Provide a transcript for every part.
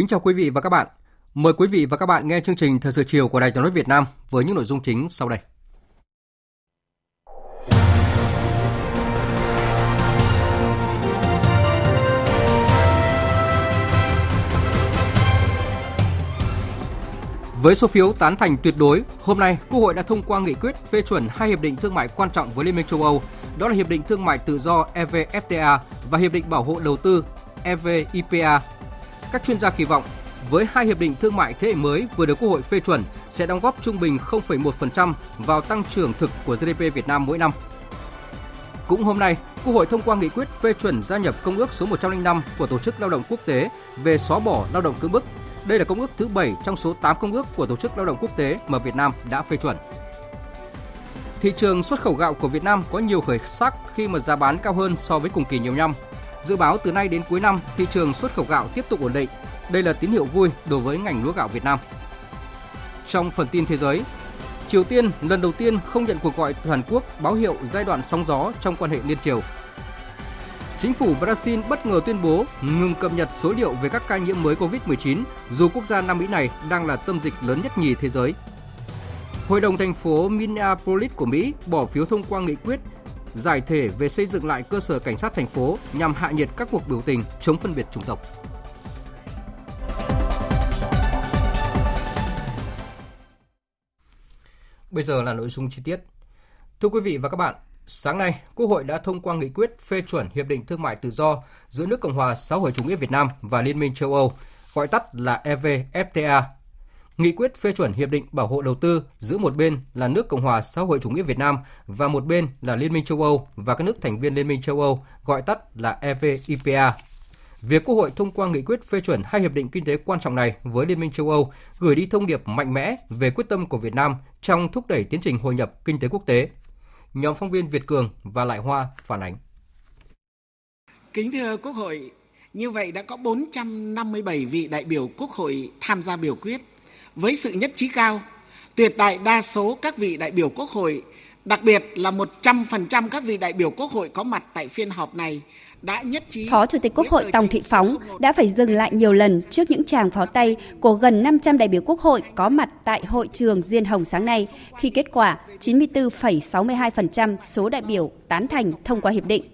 Kính chào quý vị và các bạn. Mời quý vị và các bạn nghe chương trình Thời sự chiều của Đài Tiếng nói Việt Nam với những nội dung chính sau đây. Với số phiếu tán thành tuyệt đối, hôm nay Quốc hội đã thông qua nghị quyết phê chuẩn hai hiệp định thương mại quan trọng với Liên minh châu Âu, đó là hiệp định thương mại tự do EVFTA và hiệp định bảo hộ đầu tư EVIPA các chuyên gia kỳ vọng với hai hiệp định thương mại thế hệ mới vừa được Quốc hội phê chuẩn sẽ đóng góp trung bình 0,1% vào tăng trưởng thực của GDP Việt Nam mỗi năm. Cũng hôm nay, Quốc hội thông qua nghị quyết phê chuẩn gia nhập Công ước số 105 của Tổ chức Lao động Quốc tế về xóa bỏ lao động cưỡng bức. Đây là công ước thứ 7 trong số 8 công ước của Tổ chức Lao động Quốc tế mà Việt Nam đã phê chuẩn. Thị trường xuất khẩu gạo của Việt Nam có nhiều khởi sắc khi mà giá bán cao hơn so với cùng kỳ nhiều năm. Dự báo từ nay đến cuối năm, thị trường xuất khẩu gạo tiếp tục ổn định. Đây là tín hiệu vui đối với ngành lúa gạo Việt Nam. Trong phần tin thế giới, Triều Tiên lần đầu tiên không nhận cuộc gọi từ Hàn Quốc báo hiệu giai đoạn sóng gió trong quan hệ liên triều. Chính phủ Brazil bất ngờ tuyên bố ngừng cập nhật số liệu về các ca nhiễm mới COVID-19 dù quốc gia Nam Mỹ này đang là tâm dịch lớn nhất nhì thế giới. Hội đồng thành phố Minneapolis của Mỹ bỏ phiếu thông qua nghị quyết giải thể về xây dựng lại cơ sở cảnh sát thành phố nhằm hạ nhiệt các cuộc biểu tình chống phân biệt chủng tộc. Bây giờ là nội dung chi tiết. Thưa quý vị và các bạn, sáng nay, Quốc hội đã thông qua nghị quyết phê chuẩn Hiệp định Thương mại Tự do giữa nước Cộng hòa xã hội chủ nghĩa Việt Nam và Liên minh châu Âu, gọi tắt là EVFTA Nghị quyết phê chuẩn hiệp định bảo hộ đầu tư giữa một bên là nước Cộng hòa xã hội chủ nghĩa Việt Nam và một bên là Liên minh châu Âu và các nước thành viên Liên minh châu Âu, gọi tắt là EVIPA. Việc Quốc hội thông qua nghị quyết phê chuẩn hai hiệp định kinh tế quan trọng này với Liên minh châu Âu gửi đi thông điệp mạnh mẽ về quyết tâm của Việt Nam trong thúc đẩy tiến trình hội nhập kinh tế quốc tế. Nhóm phóng viên Việt Cường và Lại Hoa phản ánh. Kính thưa Quốc hội, như vậy đã có 457 vị đại biểu Quốc hội tham gia biểu quyết với sự nhất trí cao, tuyệt đại đa số các vị đại biểu Quốc hội, đặc biệt là 100% các vị đại biểu Quốc hội có mặt tại phiên họp này đã nhất trí. Phó Chủ tịch Quốc hội Tòng Thị Phóng đã phải dừng lại nhiều lần trước những tràng pháo tay của gần 500 đại biểu Quốc hội có mặt tại hội trường Diên Hồng sáng nay khi kết quả 94,62% số đại biểu tán thành thông qua hiệp định.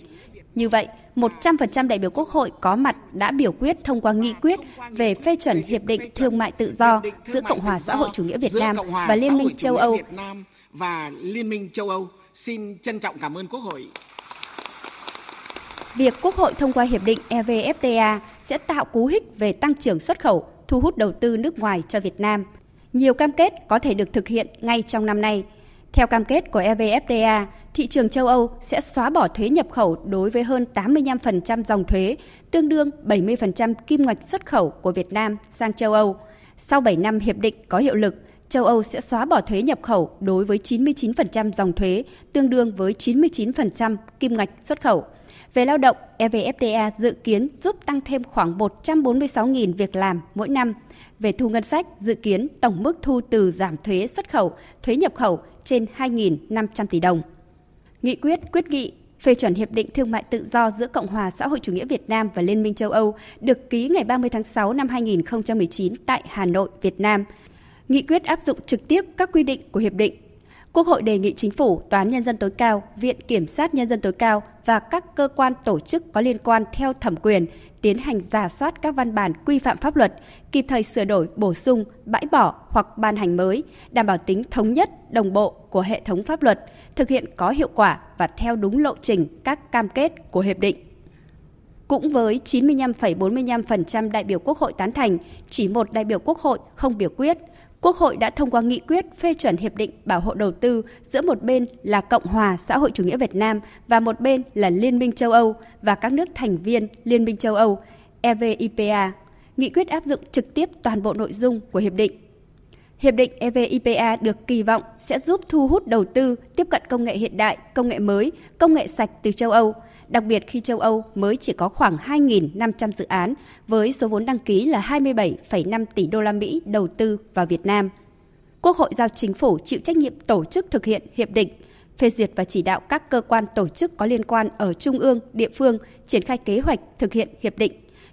Như vậy, 100% đại biểu Quốc hội có mặt đã biểu quyết thông qua nghị quyết về phê chuẩn hiệp định thương mại tự do giữa Cộng hòa xã hội chủ nghĩa Việt Nam và Liên minh châu Âu và Liên minh châu Âu. Xin trân trọng cảm ơn Quốc hội. Việc Quốc hội thông qua hiệp định EVFTA sẽ tạo cú hích về tăng trưởng xuất khẩu, thu hút đầu tư nước ngoài cho Việt Nam. Nhiều cam kết có thể được thực hiện ngay trong năm nay. Theo cam kết của EVFTA, thị trường châu Âu sẽ xóa bỏ thuế nhập khẩu đối với hơn 85% dòng thuế, tương đương 70% kim ngạch xuất khẩu của Việt Nam sang châu Âu. Sau 7 năm hiệp định có hiệu lực, châu Âu sẽ xóa bỏ thuế nhập khẩu đối với 99% dòng thuế, tương đương với 99% kim ngạch xuất khẩu. Về lao động, EVFTA dự kiến giúp tăng thêm khoảng 146.000 việc làm mỗi năm. Về thu ngân sách, dự kiến tổng mức thu từ giảm thuế xuất khẩu, thuế nhập khẩu trên 2.500 tỷ đồng. Nghị quyết quyết nghị phê chuẩn Hiệp định Thương mại Tự do giữa Cộng hòa xã hội chủ nghĩa Việt Nam và Liên minh châu Âu được ký ngày 30 tháng 6 năm 2019 tại Hà Nội, Việt Nam. Nghị quyết áp dụng trực tiếp các quy định của Hiệp định. Quốc hội đề nghị chính phủ, Tòa án Nhân dân tối cao, Viện Kiểm sát Nhân dân tối cao và các cơ quan tổ chức có liên quan theo thẩm quyền tiến hành giả soát các văn bản quy phạm pháp luật, kịp thời sửa đổi, bổ sung, bãi bỏ hoặc ban hành mới, đảm bảo tính thống nhất, đồng bộ của hệ thống pháp luật, thực hiện có hiệu quả và theo đúng lộ trình các cam kết của hiệp định. Cũng với 95,45% đại biểu Quốc hội tán thành, chỉ một đại biểu Quốc hội không biểu quyết, Quốc hội đã thông qua nghị quyết phê chuẩn hiệp định bảo hộ đầu tư giữa một bên là Cộng hòa xã hội chủ nghĩa Việt Nam và một bên là Liên minh châu Âu và các nước thành viên Liên minh châu Âu EVIPA. Nghị quyết áp dụng trực tiếp toàn bộ nội dung của hiệp định. Hiệp định EVIPA được kỳ vọng sẽ giúp thu hút đầu tư, tiếp cận công nghệ hiện đại, công nghệ mới, công nghệ sạch từ châu Âu – đặc biệt khi châu Âu mới chỉ có khoảng 2.500 dự án với số vốn đăng ký là 27,5 tỷ đô la Mỹ đầu tư vào Việt Nam. Quốc hội giao chính phủ chịu trách nhiệm tổ chức thực hiện hiệp định, phê duyệt và chỉ đạo các cơ quan tổ chức có liên quan ở trung ương, địa phương triển khai kế hoạch thực hiện hiệp định,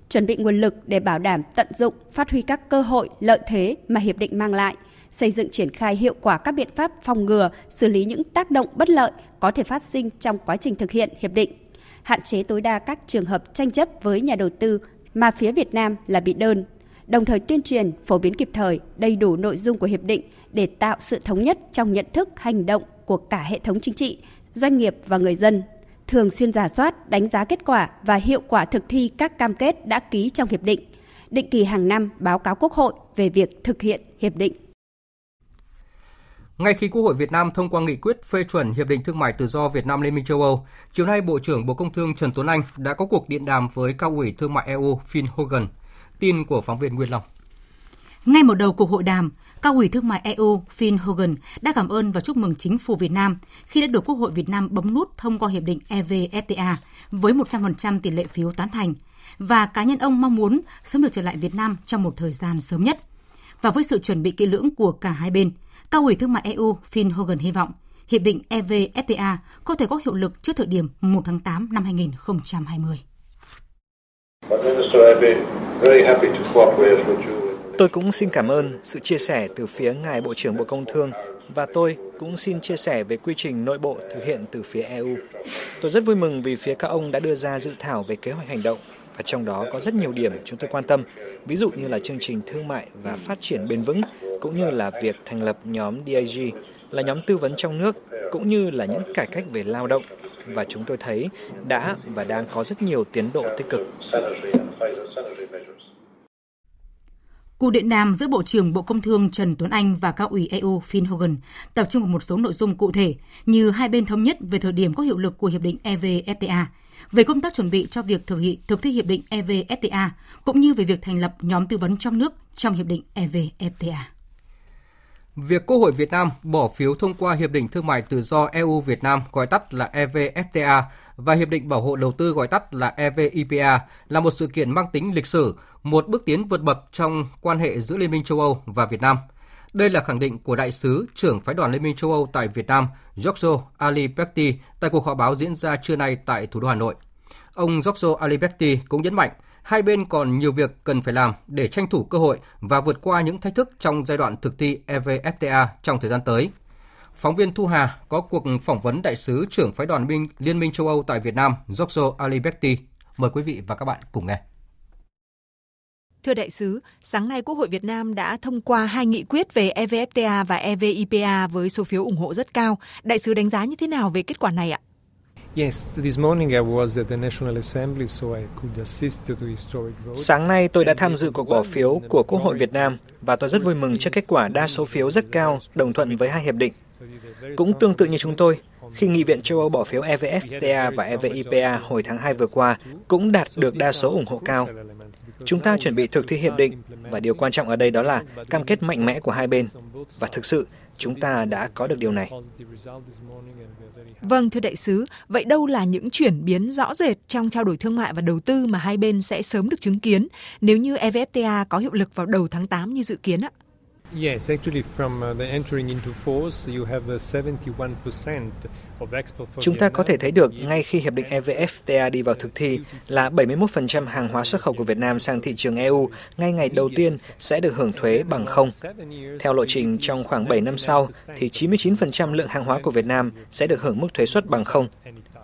chuẩn bị nguồn lực để bảo đảm tận dụng, phát huy các cơ hội, lợi thế mà hiệp định mang lại, xây dựng triển khai hiệu quả các biện pháp phòng ngừa, xử lý những tác động bất lợi có thể phát sinh trong quá trình thực hiện hiệp định hạn chế tối đa các trường hợp tranh chấp với nhà đầu tư mà phía Việt Nam là bị đơn, đồng thời tuyên truyền, phổ biến kịp thời đầy đủ nội dung của hiệp định để tạo sự thống nhất trong nhận thức, hành động của cả hệ thống chính trị, doanh nghiệp và người dân, thường xuyên giả soát, đánh giá kết quả và hiệu quả thực thi các cam kết đã ký trong hiệp định, định kỳ hàng năm báo cáo Quốc hội về việc thực hiện hiệp định. Ngay khi Quốc hội Việt Nam thông qua nghị quyết phê chuẩn Hiệp định Thương mại Tự do Việt Nam Liên minh châu Âu, chiều nay Bộ trưởng Bộ Công Thương Trần Tuấn Anh đã có cuộc điện đàm với cao ủy Thương mại EU Phil Hogan. Tin của phóng viên Nguyên Long. Ngay mở đầu cuộc hội đàm, cao ủy thương mại EU Phil Hogan đã cảm ơn và chúc mừng chính phủ Việt Nam khi đã được Quốc hội Việt Nam bấm nút thông qua hiệp định EVFTA với 100% tỷ lệ phiếu tán thành và cá nhân ông mong muốn sớm được trở lại Việt Nam trong một thời gian sớm nhất. Và với sự chuẩn bị kỹ lưỡng của cả hai bên, Cao ủy Thương mại EU Phil Hogan hy vọng hiệp định EVFTA có thể có hiệu lực trước thời điểm 1 tháng 8 năm 2020. Tôi cũng xin cảm ơn sự chia sẻ từ phía Ngài Bộ trưởng Bộ Công Thương và tôi cũng xin chia sẻ về quy trình nội bộ thực hiện từ phía EU. Tôi rất vui mừng vì phía các ông đã đưa ra dự thảo về kế hoạch hành động và trong đó có rất nhiều điểm chúng tôi quan tâm, ví dụ như là chương trình thương mại và phát triển bền vững, cũng như là việc thành lập nhóm DIG là nhóm tư vấn trong nước, cũng như là những cải cách về lao động. Và chúng tôi thấy đã và đang có rất nhiều tiến độ tích cực. Cuộc điện đàm giữa Bộ trưởng Bộ Công Thương Trần Tuấn Anh và cao ủy EU Phil Hogan tập trung vào một số nội dung cụ thể như hai bên thống nhất về thời điểm có hiệu lực của hiệp định EVFTA, về công tác chuẩn bị cho việc thực hiện thực thi hiệp định EVFTA cũng như về việc thành lập nhóm tư vấn trong nước trong hiệp định EVFTA. Việc Quốc hội Việt Nam bỏ phiếu thông qua Hiệp định Thương mại Tự do EU Việt Nam gọi tắt là EVFTA và Hiệp định Bảo hộ Đầu tư gọi tắt là EVIPA là một sự kiện mang tính lịch sử, một bước tiến vượt bậc trong quan hệ giữa Liên minh châu Âu và Việt Nam. Đây là khẳng định của đại sứ trưởng phái đoàn Liên minh châu Âu tại Việt Nam Giorgio Aliberti tại cuộc họp báo diễn ra trưa nay tại thủ đô Hà Nội. Ông Giorgio Aliberti cũng nhấn mạnh hai bên còn nhiều việc cần phải làm để tranh thủ cơ hội và vượt qua những thách thức trong giai đoạn thực thi EVFTA trong thời gian tới. Phóng viên Thu Hà có cuộc phỏng vấn đại sứ trưởng phái đoàn binh Liên minh châu Âu tại Việt Nam Giorgio Aliberti. Mời quý vị và các bạn cùng nghe. Thưa đại sứ, sáng nay Quốc hội Việt Nam đã thông qua hai nghị quyết về EVFTA và EVIPA với số phiếu ủng hộ rất cao. Đại sứ đánh giá như thế nào về kết quả này ạ? Sáng nay tôi đã tham dự cuộc bỏ phiếu của Quốc hội Việt Nam và tôi rất vui mừng trước kết quả đa số phiếu rất cao đồng thuận với hai hiệp định. Cũng tương tự như chúng tôi, khi Nghị viện châu Âu bỏ phiếu EVFTA và EVIPA hồi tháng 2 vừa qua cũng đạt được đa số ủng hộ cao. Chúng ta chuẩn bị thực thi hiệp định và điều quan trọng ở đây đó là cam kết mạnh mẽ của hai bên. Và thực sự, chúng ta đã có được điều này. Vâng, thưa đại sứ, vậy đâu là những chuyển biến rõ rệt trong trao đổi thương mại và đầu tư mà hai bên sẽ sớm được chứng kiến nếu như EVFTA có hiệu lực vào đầu tháng 8 như dự kiến ạ? Yes, actually from uh, the entering into force you have 71% Chúng ta có thể thấy được ngay khi hiệp định EVFTA đi vào thực thi là 71% hàng hóa xuất khẩu của Việt Nam sang thị trường EU ngay ngày đầu tiên sẽ được hưởng thuế bằng không. Theo lộ trình trong khoảng 7 năm sau thì 99% lượng hàng hóa của Việt Nam sẽ được hưởng mức thuế suất bằng không.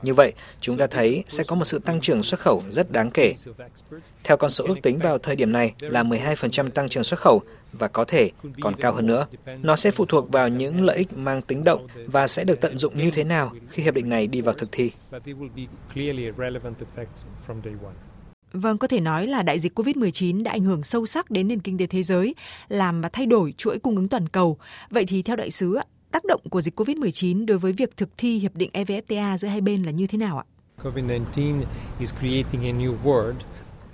Như vậy, chúng ta thấy sẽ có một sự tăng trưởng xuất khẩu rất đáng kể. Theo con số ước tính vào thời điểm này là 12% tăng trưởng xuất khẩu và có thể còn cao hơn nữa. Nó sẽ phụ thuộc vào những lợi ích mang tính động và sẽ được tận dụng như thế nào khi hiệp định này đi vào thực thi. Vâng, có thể nói là đại dịch COVID-19 đã ảnh hưởng sâu sắc đến nền kinh tế thế giới, làm thay đổi chuỗi cung ứng toàn cầu. Vậy thì theo đại sứ, tác động của dịch COVID-19 đối với việc thực thi hiệp định EVFTA giữa hai bên là như thế nào ạ?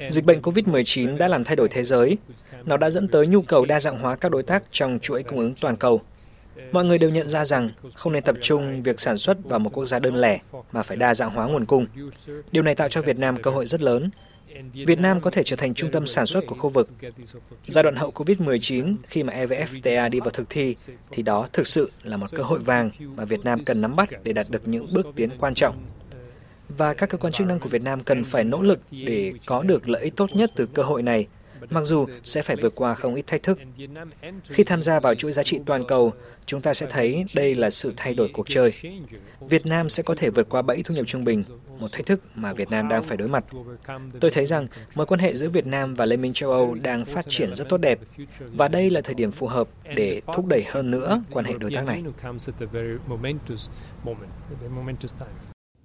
Dịch bệnh COVID-19 đã làm thay đổi thế giới. Nó đã dẫn tới nhu cầu đa dạng hóa các đối tác trong chuỗi cung ứng toàn cầu. Mọi người đều nhận ra rằng không nên tập trung việc sản xuất vào một quốc gia đơn lẻ mà phải đa dạng hóa nguồn cung. Điều này tạo cho Việt Nam cơ hội rất lớn. Việt Nam có thể trở thành trung tâm sản xuất của khu vực. Giai đoạn hậu COVID-19 khi mà EVFTA đi vào thực thi thì đó thực sự là một cơ hội vàng mà Việt Nam cần nắm bắt để đạt được những bước tiến quan trọng và các cơ quan chức năng của Việt Nam cần phải nỗ lực để có được lợi ích tốt nhất từ cơ hội này, mặc dù sẽ phải vượt qua không ít thách thức. Khi tham gia vào chuỗi giá trị toàn cầu, chúng ta sẽ thấy đây là sự thay đổi cuộc chơi. Việt Nam sẽ có thể vượt qua bẫy thu nhập trung bình, một thách thức mà Việt Nam đang phải đối mặt. Tôi thấy rằng mối quan hệ giữa Việt Nam và Liên minh châu Âu đang phát triển rất tốt đẹp, và đây là thời điểm phù hợp để thúc đẩy hơn nữa quan hệ đối tác này.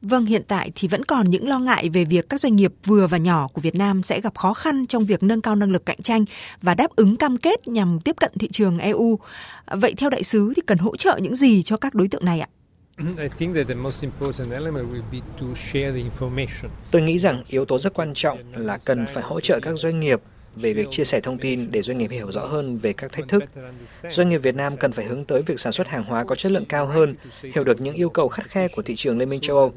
Vâng, hiện tại thì vẫn còn những lo ngại về việc các doanh nghiệp vừa và nhỏ của Việt Nam sẽ gặp khó khăn trong việc nâng cao năng lực cạnh tranh và đáp ứng cam kết nhằm tiếp cận thị trường EU. Vậy theo đại sứ thì cần hỗ trợ những gì cho các đối tượng này ạ? Tôi nghĩ rằng yếu tố rất quan trọng là cần phải hỗ trợ các doanh nghiệp về việc chia sẻ thông tin để doanh nghiệp hiểu rõ hơn về các thách thức. Doanh nghiệp Việt Nam cần phải hướng tới việc sản xuất hàng hóa có chất lượng cao hơn, hiểu được những yêu cầu khắt khe của thị trường Liên minh châu Âu.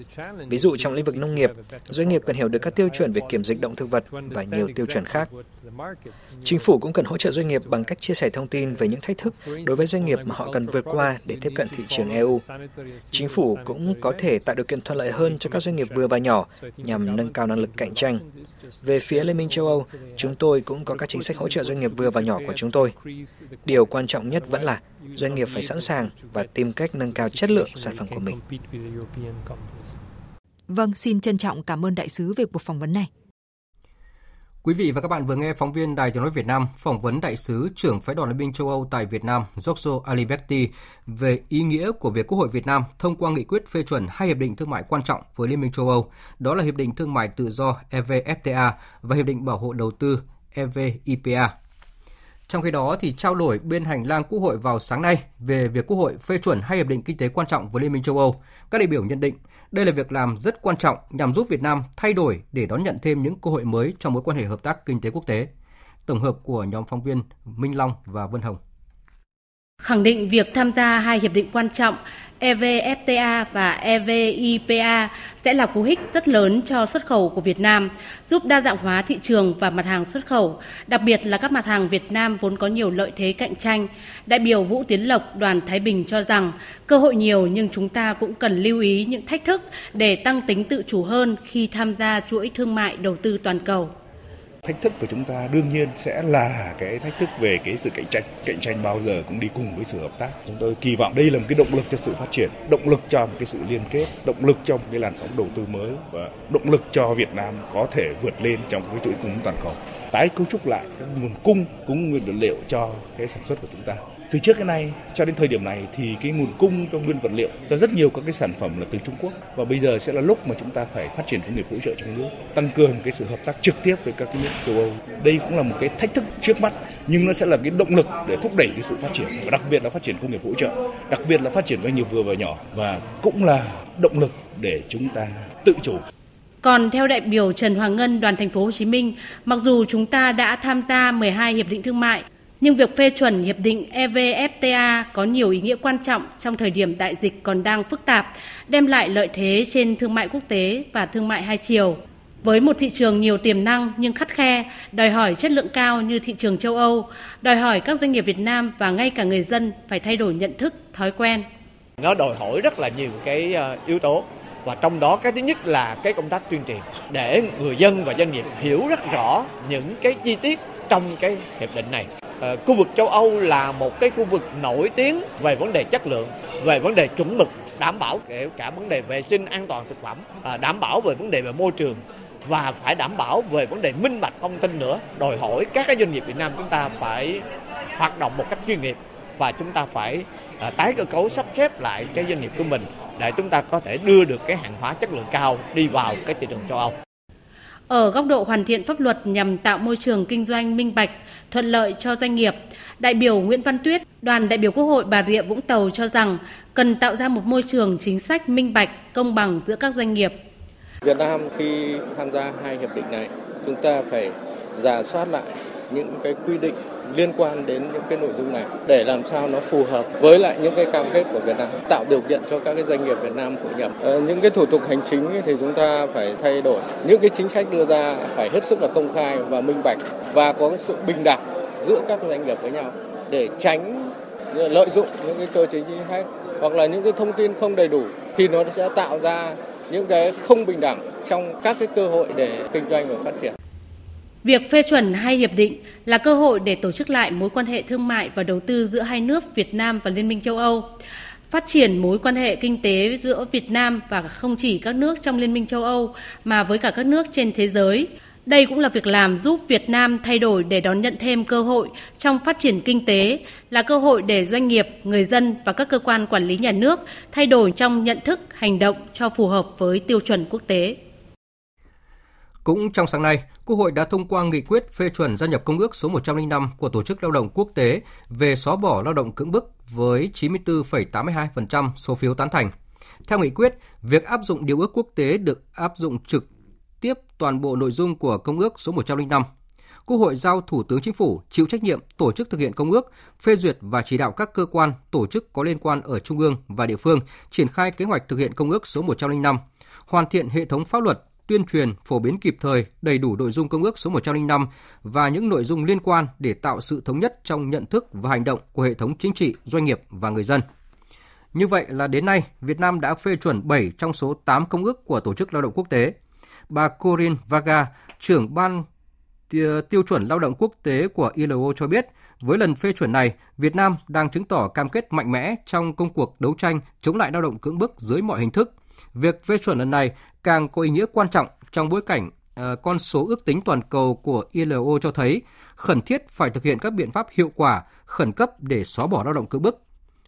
Ví dụ trong lĩnh vực nông nghiệp, doanh nghiệp cần hiểu được các tiêu chuẩn về kiểm dịch động thực vật và nhiều tiêu chuẩn khác. Chính phủ cũng cần hỗ trợ doanh nghiệp bằng cách chia sẻ thông tin về những thách thức đối với doanh nghiệp mà họ cần vượt qua để tiếp cận thị trường EU. Chính phủ cũng có thể tạo điều kiện thuận lợi hơn cho các doanh nghiệp vừa và nhỏ nhằm nâng cao năng lực cạnh tranh. Về phía Liên minh châu Âu, chúng tôi cũng có các chính sách hỗ trợ doanh nghiệp vừa và nhỏ của chúng tôi. Điều quan trọng nhất vẫn là doanh nghiệp phải sẵn sàng và tìm cách nâng cao chất lượng sản phẩm của mình. Vâng, xin trân trọng cảm ơn đại sứ về cuộc phỏng vấn này. Quý vị và các bạn vừa nghe phóng viên Đài Tiếng nói Việt Nam phỏng vấn đại sứ trưởng phái đoàn Liên minh châu Âu tại Việt Nam Giorgio Aliberti về ý nghĩa của việc Quốc hội Việt Nam thông qua nghị quyết phê chuẩn hai hiệp định thương mại quan trọng với Liên minh châu Âu, đó là hiệp định thương mại tự do EVFTA và hiệp định bảo hộ đầu tư EVIPA. Trong khi đó thì trao đổi bên hành lang Quốc hội vào sáng nay về việc Quốc hội phê chuẩn hai hiệp định kinh tế quan trọng với Liên minh châu Âu, các đại biểu nhận định đây là việc làm rất quan trọng nhằm giúp Việt Nam thay đổi để đón nhận thêm những cơ hội mới trong mối quan hệ hợp tác kinh tế quốc tế. Tổng hợp của nhóm phóng viên Minh Long và Vân Hồng. Khẳng định việc tham gia hai hiệp định quan trọng EVFTA và EVIPA sẽ là cú hích rất lớn cho xuất khẩu của Việt Nam, giúp đa dạng hóa thị trường và mặt hàng xuất khẩu, đặc biệt là các mặt hàng Việt Nam vốn có nhiều lợi thế cạnh tranh. Đại biểu Vũ Tiến Lộc, đoàn Thái Bình cho rằng cơ hội nhiều nhưng chúng ta cũng cần lưu ý những thách thức để tăng tính tự chủ hơn khi tham gia chuỗi thương mại đầu tư toàn cầu. Thách thức của chúng ta đương nhiên sẽ là cái thách thức về cái sự cạnh tranh. Cạnh tranh bao giờ cũng đi cùng với sự hợp tác. Chúng tôi kỳ vọng đây là một cái động lực cho sự phát triển, động lực cho một cái sự liên kết, động lực cho một cái làn sóng đầu tư mới và động lực cho Việt Nam có thể vượt lên trong cái chuỗi cung ứng toàn cầu. Tái cấu trúc lại các nguồn cung, cũng nguyên vật liệu cho cái sản xuất của chúng ta từ trước cái này cho đến thời điểm này thì cái nguồn cung cho nguyên vật liệu cho rất nhiều các cái sản phẩm là từ Trung Quốc và bây giờ sẽ là lúc mà chúng ta phải phát triển công nghiệp hỗ trợ trong nước, tăng cường cái sự hợp tác trực tiếp với các cái nước châu Âu. Đây cũng là một cái thách thức trước mắt nhưng nó sẽ là cái động lực để thúc đẩy cái sự phát triển và đặc biệt là phát triển công nghiệp hỗ trợ, đặc biệt là phát triển doanh nghiệp vừa và nhỏ và cũng là động lực để chúng ta tự chủ còn theo đại biểu Trần Hoàng Ngân đoàn thành phố Hồ Chí Minh, mặc dù chúng ta đã tham gia 12 hiệp định thương mại nhưng việc phê chuẩn hiệp định EVFTA có nhiều ý nghĩa quan trọng trong thời điểm đại dịch còn đang phức tạp, đem lại lợi thế trên thương mại quốc tế và thương mại hai chiều. Với một thị trường nhiều tiềm năng nhưng khắt khe, đòi hỏi chất lượng cao như thị trường châu Âu, đòi hỏi các doanh nghiệp Việt Nam và ngay cả người dân phải thay đổi nhận thức, thói quen. Nó đòi hỏi rất là nhiều cái ờ, yếu tố và trong đó cái thứ nhất là cái công tác tuyên truyền để người dân và doanh nghiệp hiểu rất rõ những cái chi tiết trong cái hiệp định này. Ờ, khu vực châu Âu là một cái khu vực nổi tiếng về vấn đề chất lượng, về vấn đề chuẩn mực, đảm bảo kể cả vấn đề vệ sinh an toàn thực phẩm, ờ, đảm bảo về vấn đề về môi trường và phải đảm bảo về vấn đề minh bạch thông tin nữa đòi hỏi các cái doanh nghiệp Việt Nam chúng ta phải hoạt động một cách chuyên nghiệp và chúng ta phải ờ, tái cơ cấu sắp xếp lại cái doanh nghiệp của mình để chúng ta có thể đưa được cái hàng hóa chất lượng cao đi vào cái thị trường châu Âu. Ở góc độ hoàn thiện pháp luật nhằm tạo môi trường kinh doanh minh bạch, thuận lợi cho doanh nghiệp, đại biểu Nguyễn Văn Tuyết, đoàn đại biểu Quốc hội Bà Rịa Vũng Tàu cho rằng cần tạo ra một môi trường chính sách minh bạch, công bằng giữa các doanh nghiệp. Việt Nam khi tham gia hai hiệp định này, chúng ta phải giả soát lại những cái quy định liên quan đến những cái nội dung này để làm sao nó phù hợp với lại những cái cam kết của Việt Nam tạo điều kiện cho các cái doanh nghiệp Việt Nam hội nhập ờ, những cái thủ tục hành chính thì chúng ta phải thay đổi những cái chính sách đưa ra phải hết sức là công khai và minh bạch và có sự bình đẳng giữa các doanh nghiệp với nhau để tránh lợi dụng những cái cơ chế chính sách hoặc là những cái thông tin không đầy đủ thì nó sẽ tạo ra những cái không bình đẳng trong các cái cơ hội để kinh doanh và phát triển. Việc phê chuẩn hai hiệp định là cơ hội để tổ chức lại mối quan hệ thương mại và đầu tư giữa hai nước Việt Nam và Liên minh châu Âu, phát triển mối quan hệ kinh tế giữa Việt Nam và không chỉ các nước trong Liên minh châu Âu mà với cả các nước trên thế giới. Đây cũng là việc làm giúp Việt Nam thay đổi để đón nhận thêm cơ hội trong phát triển kinh tế, là cơ hội để doanh nghiệp, người dân và các cơ quan quản lý nhà nước thay đổi trong nhận thức, hành động cho phù hợp với tiêu chuẩn quốc tế. Cũng trong sáng nay, Quốc hội đã thông qua nghị quyết phê chuẩn gia nhập Công ước số 105 của Tổ chức Lao động Quốc tế về xóa bỏ lao động cưỡng bức với 94,82% số phiếu tán thành. Theo nghị quyết, việc áp dụng điều ước quốc tế được áp dụng trực tiếp toàn bộ nội dung của Công ước số 105. Quốc hội giao Thủ tướng Chính phủ chịu trách nhiệm tổ chức thực hiện công ước, phê duyệt và chỉ đạo các cơ quan, tổ chức có liên quan ở trung ương và địa phương triển khai kế hoạch thực hiện công ước số 105, hoàn thiện hệ thống pháp luật tuyên truyền, phổ biến kịp thời, đầy đủ nội dung công ước số 105 và những nội dung liên quan để tạo sự thống nhất trong nhận thức và hành động của hệ thống chính trị, doanh nghiệp và người dân. Như vậy là đến nay, Việt Nam đã phê chuẩn 7 trong số 8 công ước của Tổ chức Lao động Quốc tế. Bà Corinne Vaga, trưởng ban tiêu chuẩn lao động quốc tế của ILO cho biết, với lần phê chuẩn này, Việt Nam đang chứng tỏ cam kết mạnh mẽ trong công cuộc đấu tranh chống lại lao động cưỡng bức dưới mọi hình thức. Việc phê chuẩn lần này càng có ý nghĩa quan trọng trong bối cảnh uh, con số ước tính toàn cầu của ILO cho thấy khẩn thiết phải thực hiện các biện pháp hiệu quả, khẩn cấp để xóa bỏ lao động cưỡng bức.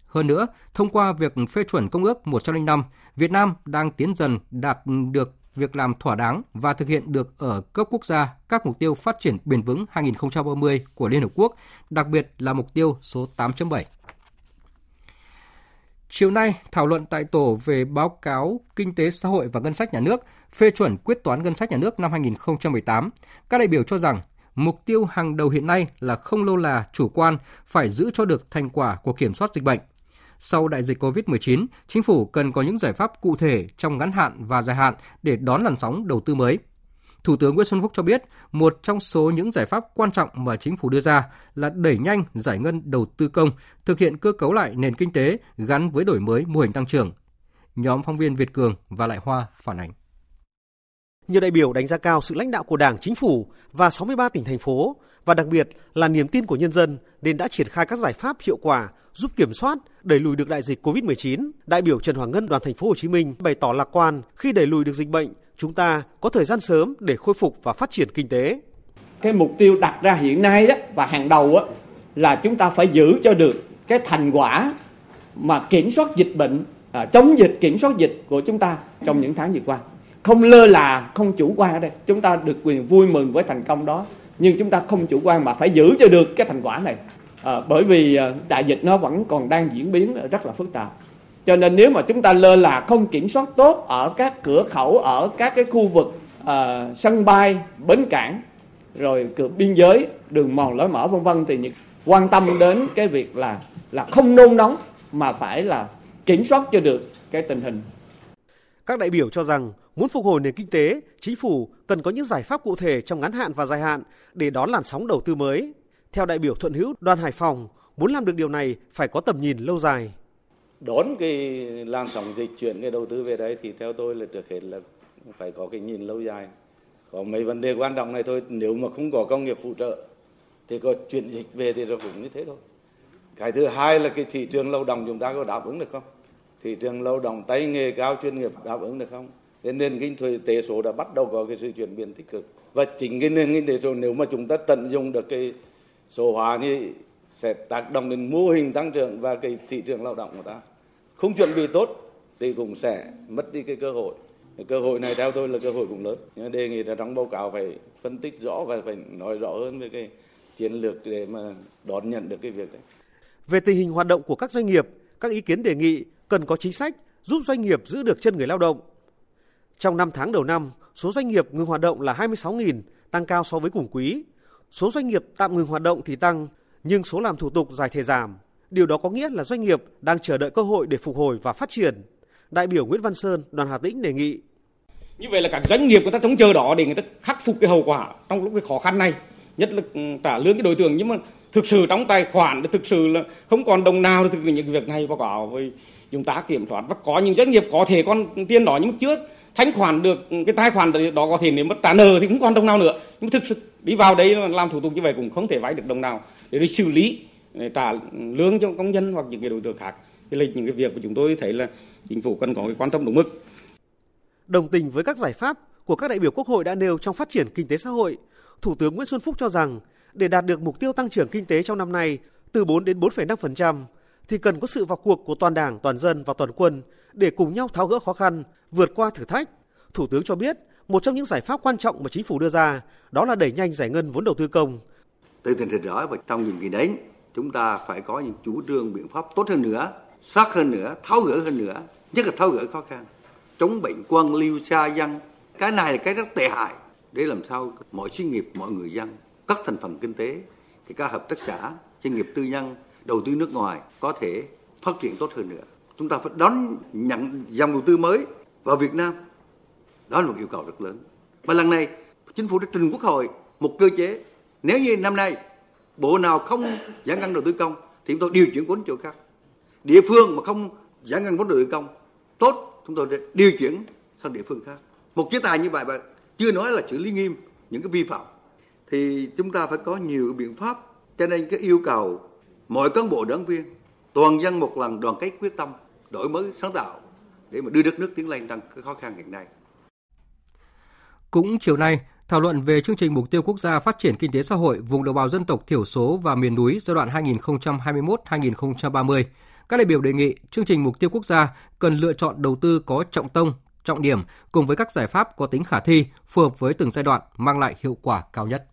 Hơn nữa, thông qua việc phê chuẩn Công ước 105, Việt Nam đang tiến dần đạt được việc làm thỏa đáng và thực hiện được ở cấp quốc gia các mục tiêu phát triển bền vững 2030 của Liên Hợp Quốc, đặc biệt là mục tiêu số 8.7. Chiều nay, thảo luận tại tổ về báo cáo Kinh tế xã hội và Ngân sách nhà nước phê chuẩn quyết toán ngân sách nhà nước năm 2018. Các đại biểu cho rằng mục tiêu hàng đầu hiện nay là không lô là chủ quan, phải giữ cho được thành quả của kiểm soát dịch bệnh. Sau đại dịch COVID-19, chính phủ cần có những giải pháp cụ thể trong ngắn hạn và dài hạn để đón làn sóng đầu tư mới. Thủ tướng Nguyễn Xuân Phúc cho biết, một trong số những giải pháp quan trọng mà chính phủ đưa ra là đẩy nhanh giải ngân đầu tư công, thực hiện cơ cấu lại nền kinh tế gắn với đổi mới mô hình tăng trưởng. Nhóm phóng viên Việt Cường và Lại Hoa phản ánh. Nhiều đại biểu đánh giá cao sự lãnh đạo của Đảng, Chính phủ và 63 tỉnh thành phố và đặc biệt là niềm tin của nhân dân nên đã triển khai các giải pháp hiệu quả giúp kiểm soát, đẩy lùi được đại dịch COVID-19. Đại biểu Trần Hoàng Ngân đoàn thành phố Hồ Chí Minh bày tỏ lạc quan khi đẩy lùi được dịch bệnh chúng ta có thời gian sớm để khôi phục và phát triển kinh tế. Cái mục tiêu đặt ra hiện nay đó và hàng đầu đó, là chúng ta phải giữ cho được cái thành quả mà kiểm soát dịch bệnh, à, chống dịch, kiểm soát dịch của chúng ta trong những tháng vừa qua. Không lơ là, không chủ quan ở đây. Chúng ta được quyền vui mừng với thành công đó. Nhưng chúng ta không chủ quan mà phải giữ cho được cái thành quả này. À, bởi vì à, đại dịch nó vẫn còn đang diễn biến rất là phức tạp cho nên nếu mà chúng ta lơ là không kiểm soát tốt ở các cửa khẩu ở các cái khu vực uh, sân bay bến cảng rồi cửa biên giới đường mòn lối mở vân vân thì những quan tâm đến cái việc là là không nôn nóng mà phải là kiểm soát cho được cái tình hình các đại biểu cho rằng Muốn phục hồi nền kinh tế, chính phủ cần có những giải pháp cụ thể trong ngắn hạn và dài hạn để đón làn sóng đầu tư mới. Theo đại biểu Thuận Hữu đoàn Hải Phòng, muốn làm được điều này phải có tầm nhìn lâu dài. Đón cái làn sóng dịch chuyển cái đầu tư về đấy thì theo tôi là trước hết là phải có cái nhìn lâu dài. Có mấy vấn đề quan trọng này thôi, nếu mà không có công nghiệp phụ trợ thì có chuyển dịch về thì nó cũng như thế thôi. Cái thứ hai là cái thị trường lao động chúng ta có đáp ứng được không? Thị trường lao động tay nghề cao chuyên nghiệp đáp ứng được không? Nên nền kinh tế số đã bắt đầu có cái sự chuyển biến tích cực. Và chính cái nền kinh tế số nếu mà chúng ta tận dụng được cái số hóa thì sẽ tác động đến mô hình tăng trưởng và cái thị trường lao động của ta. Không chuẩn bị tốt thì cũng sẽ mất đi cái cơ hội. Cơ hội này theo tôi là cơ hội cũng lớn. Nhưng đề nghị là trong báo cáo phải phân tích rõ và phải nói rõ hơn về cái chiến lược để mà đón nhận được cái việc này Về tình hình hoạt động của các doanh nghiệp, các ý kiến đề nghị cần có chính sách giúp doanh nghiệp giữ được chân người lao động. Trong 5 tháng đầu năm, số doanh nghiệp ngừng hoạt động là 26.000, tăng cao so với cùng quý. Số doanh nghiệp tạm ngừng hoạt động thì tăng, nhưng số làm thủ tục giải thể giảm. Điều đó có nghĩa là doanh nghiệp đang chờ đợi cơ hội để phục hồi và phát triển. Đại biểu Nguyễn Văn Sơn, đoàn Hà Tĩnh đề nghị. Như vậy là các doanh nghiệp người ta trông chờ đó để người ta khắc phục cái hậu quả trong lúc cái khó khăn này, nhất là ừ, trả lương cái đối tượng. Nhưng mà thực sự trong tài khoản thực sự là không còn đồng nào để thực hiện những việc này. Báo cáo với chúng ta kiểm soát. Và có những doanh nghiệp có thể còn tiền đó nhưng trước chưa thanh khoản được ừ, cái tài khoản đó có thể nếu mất trả nợ thì cũng còn đồng nào nữa. Nhưng thực sự đi vào đây làm thủ tục như vậy cũng không thể vay được đồng nào để đi xử lý trả lương cho công nhân hoặc những cái đối tượng khác thì là những cái việc của chúng tôi thấy là chính phủ cần có cái quan tâm đúng mức đồng tình với các giải pháp của các đại biểu quốc hội đã nêu trong phát triển kinh tế xã hội thủ tướng nguyễn xuân phúc cho rằng để đạt được mục tiêu tăng trưởng kinh tế trong năm nay từ 4 đến 4,5% thì cần có sự vào cuộc của toàn Đảng, toàn dân và toàn quân để cùng nhau tháo gỡ khó khăn, vượt qua thử thách. Thủ tướng cho biết, một trong những giải pháp quan trọng mà chính phủ đưa ra đó là đẩy nhanh giải ngân vốn đầu tư công. Từ tình hình đó và trong nhiệm kỳ đến, chúng ta phải có những chủ trương biện pháp tốt hơn nữa, sát hơn nữa, tháo gỡ hơn nữa, nhất là tháo gỡ khó khăn, chống bệnh quan liêu xa dân. Cái này là cái rất tệ hại để làm sao mọi doanh nghiệp, mọi người dân, các thành phần kinh tế, thì các hợp tác xã, doanh nghiệp tư nhân, đầu tư nước ngoài có thể phát triển tốt hơn nữa. Chúng ta phải đón nhận dòng đầu tư mới vào Việt Nam. Đó là một yêu cầu rất lớn. Và lần này, chính phủ đã trình Quốc hội một cơ chế. Nếu như năm nay, bộ nào không giải ngân đầu tư công, thì chúng tôi điều chuyển vốn chỗ khác. Địa phương mà không giải ngân vốn đầu tư công, tốt, chúng tôi sẽ điều chuyển sang địa phương khác. Một chế tài như vậy mà chưa nói là xử lý nghiêm những cái vi phạm thì chúng ta phải có nhiều biện pháp cho nên cái yêu cầu mọi cán bộ đảng viên toàn dân một lần đoàn kết quyết tâm đổi mới sáng tạo để mà đưa đất nước tiến lên trong cái khó khăn hiện nay. Cũng chiều nay, thảo luận về chương trình mục tiêu quốc gia phát triển kinh tế xã hội vùng đồng bào dân tộc thiểu số và miền núi giai đoạn 2021-2030, các đại biểu đề nghị chương trình mục tiêu quốc gia cần lựa chọn đầu tư có trọng tâm, trọng điểm cùng với các giải pháp có tính khả thi, phù hợp với từng giai đoạn mang lại hiệu quả cao nhất.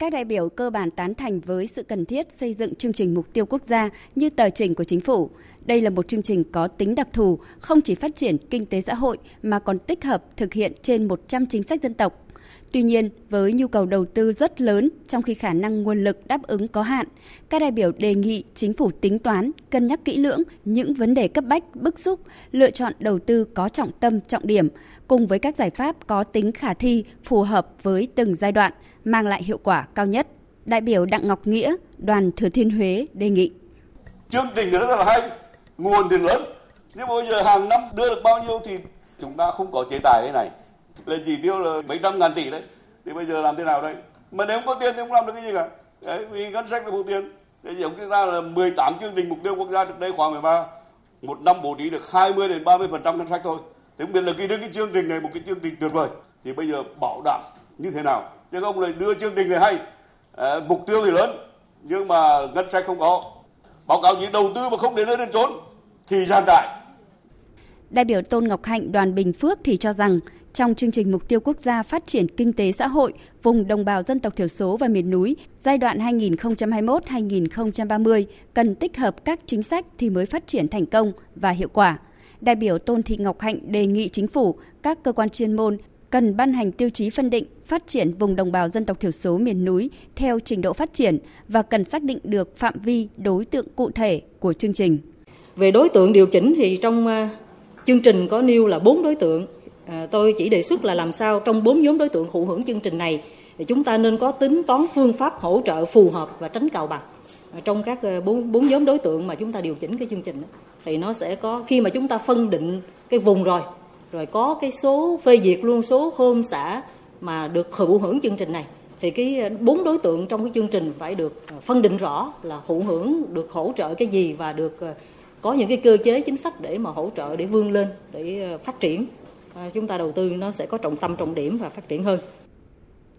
Các đại biểu cơ bản tán thành với sự cần thiết xây dựng chương trình mục tiêu quốc gia như tờ trình của chính phủ. Đây là một chương trình có tính đặc thù, không chỉ phát triển kinh tế xã hội mà còn tích hợp thực hiện trên 100 chính sách dân tộc. Tuy nhiên, với nhu cầu đầu tư rất lớn trong khi khả năng nguồn lực đáp ứng có hạn, các đại biểu đề nghị chính phủ tính toán, cân nhắc kỹ lưỡng những vấn đề cấp bách, bức xúc, lựa chọn đầu tư có trọng tâm, trọng điểm, cùng với các giải pháp có tính khả thi, phù hợp với từng giai đoạn – mang lại hiệu quả cao nhất. Đại biểu Đặng Ngọc Nghĩa, đoàn Thừa Thiên Huế đề nghị. Chương trình rất là hay, nguồn thì lớn, nhưng bây giờ hàng năm đưa được bao nhiêu thì chúng ta không có chế tài cái này. Là chỉ tiêu là mấy trăm ngàn tỷ đấy, thì bây giờ làm thế nào đây? Mà nếu không có tiền thì không làm được cái gì cả. Đấy, vì ngân sách là phụ tiền. Thế giống chúng ta là 18 chương trình mục tiêu quốc gia trước đây khoảng 13, một năm bố trí được 20 đến 30 phần trăm ngân sách thôi. Thế không biết là cái, cái chương trình này một cái chương trình tuyệt vời. Thì bây giờ bảo đảm như thế nào nhưng ông lại đưa chương trình này hay. À, mục tiêu thì lớn nhưng mà ngân sách không có. Báo cáo gì đầu tư mà không đến nơi đến chốn thì gian trải. Đại biểu Tôn Ngọc Hạnh đoàn Bình Phước thì cho rằng trong chương trình mục tiêu quốc gia phát triển kinh tế xã hội vùng đồng bào dân tộc thiểu số và miền núi giai đoạn 2021-2030 cần tích hợp các chính sách thì mới phát triển thành công và hiệu quả. Đại biểu Tôn Thị Ngọc Hạnh đề nghị chính phủ, các cơ quan chuyên môn cần ban hành tiêu chí phân định phát triển vùng đồng bào dân tộc thiểu số miền núi theo trình độ phát triển và cần xác định được phạm vi đối tượng cụ thể của chương trình. Về đối tượng điều chỉnh thì trong à, chương trình có nêu là bốn đối tượng. À, tôi chỉ đề xuất là làm sao trong bốn nhóm đối tượng thụ hưởng chương trình này thì chúng ta nên có tính toán phương pháp hỗ trợ phù hợp và tránh cào bằng à, trong các bốn bốn nhóm đối tượng mà chúng ta điều chỉnh cái chương trình thì nó sẽ có, khi mà chúng ta phân định cái vùng rồi rồi có cái số phê duyệt luôn, số hôm xã mà được thụ hưởng chương trình này thì cái bốn đối tượng trong cái chương trình phải được ờ, phân định rõ là thụ hưởng được hỗ trợ cái gì và được ờ, có những cái cơ chế chính sách để mà hỗ trợ để vươn lên để ờ, phát triển. Chúng ta đầu tư nó sẽ có trọng tâm trọng điểm và phát triển hơn.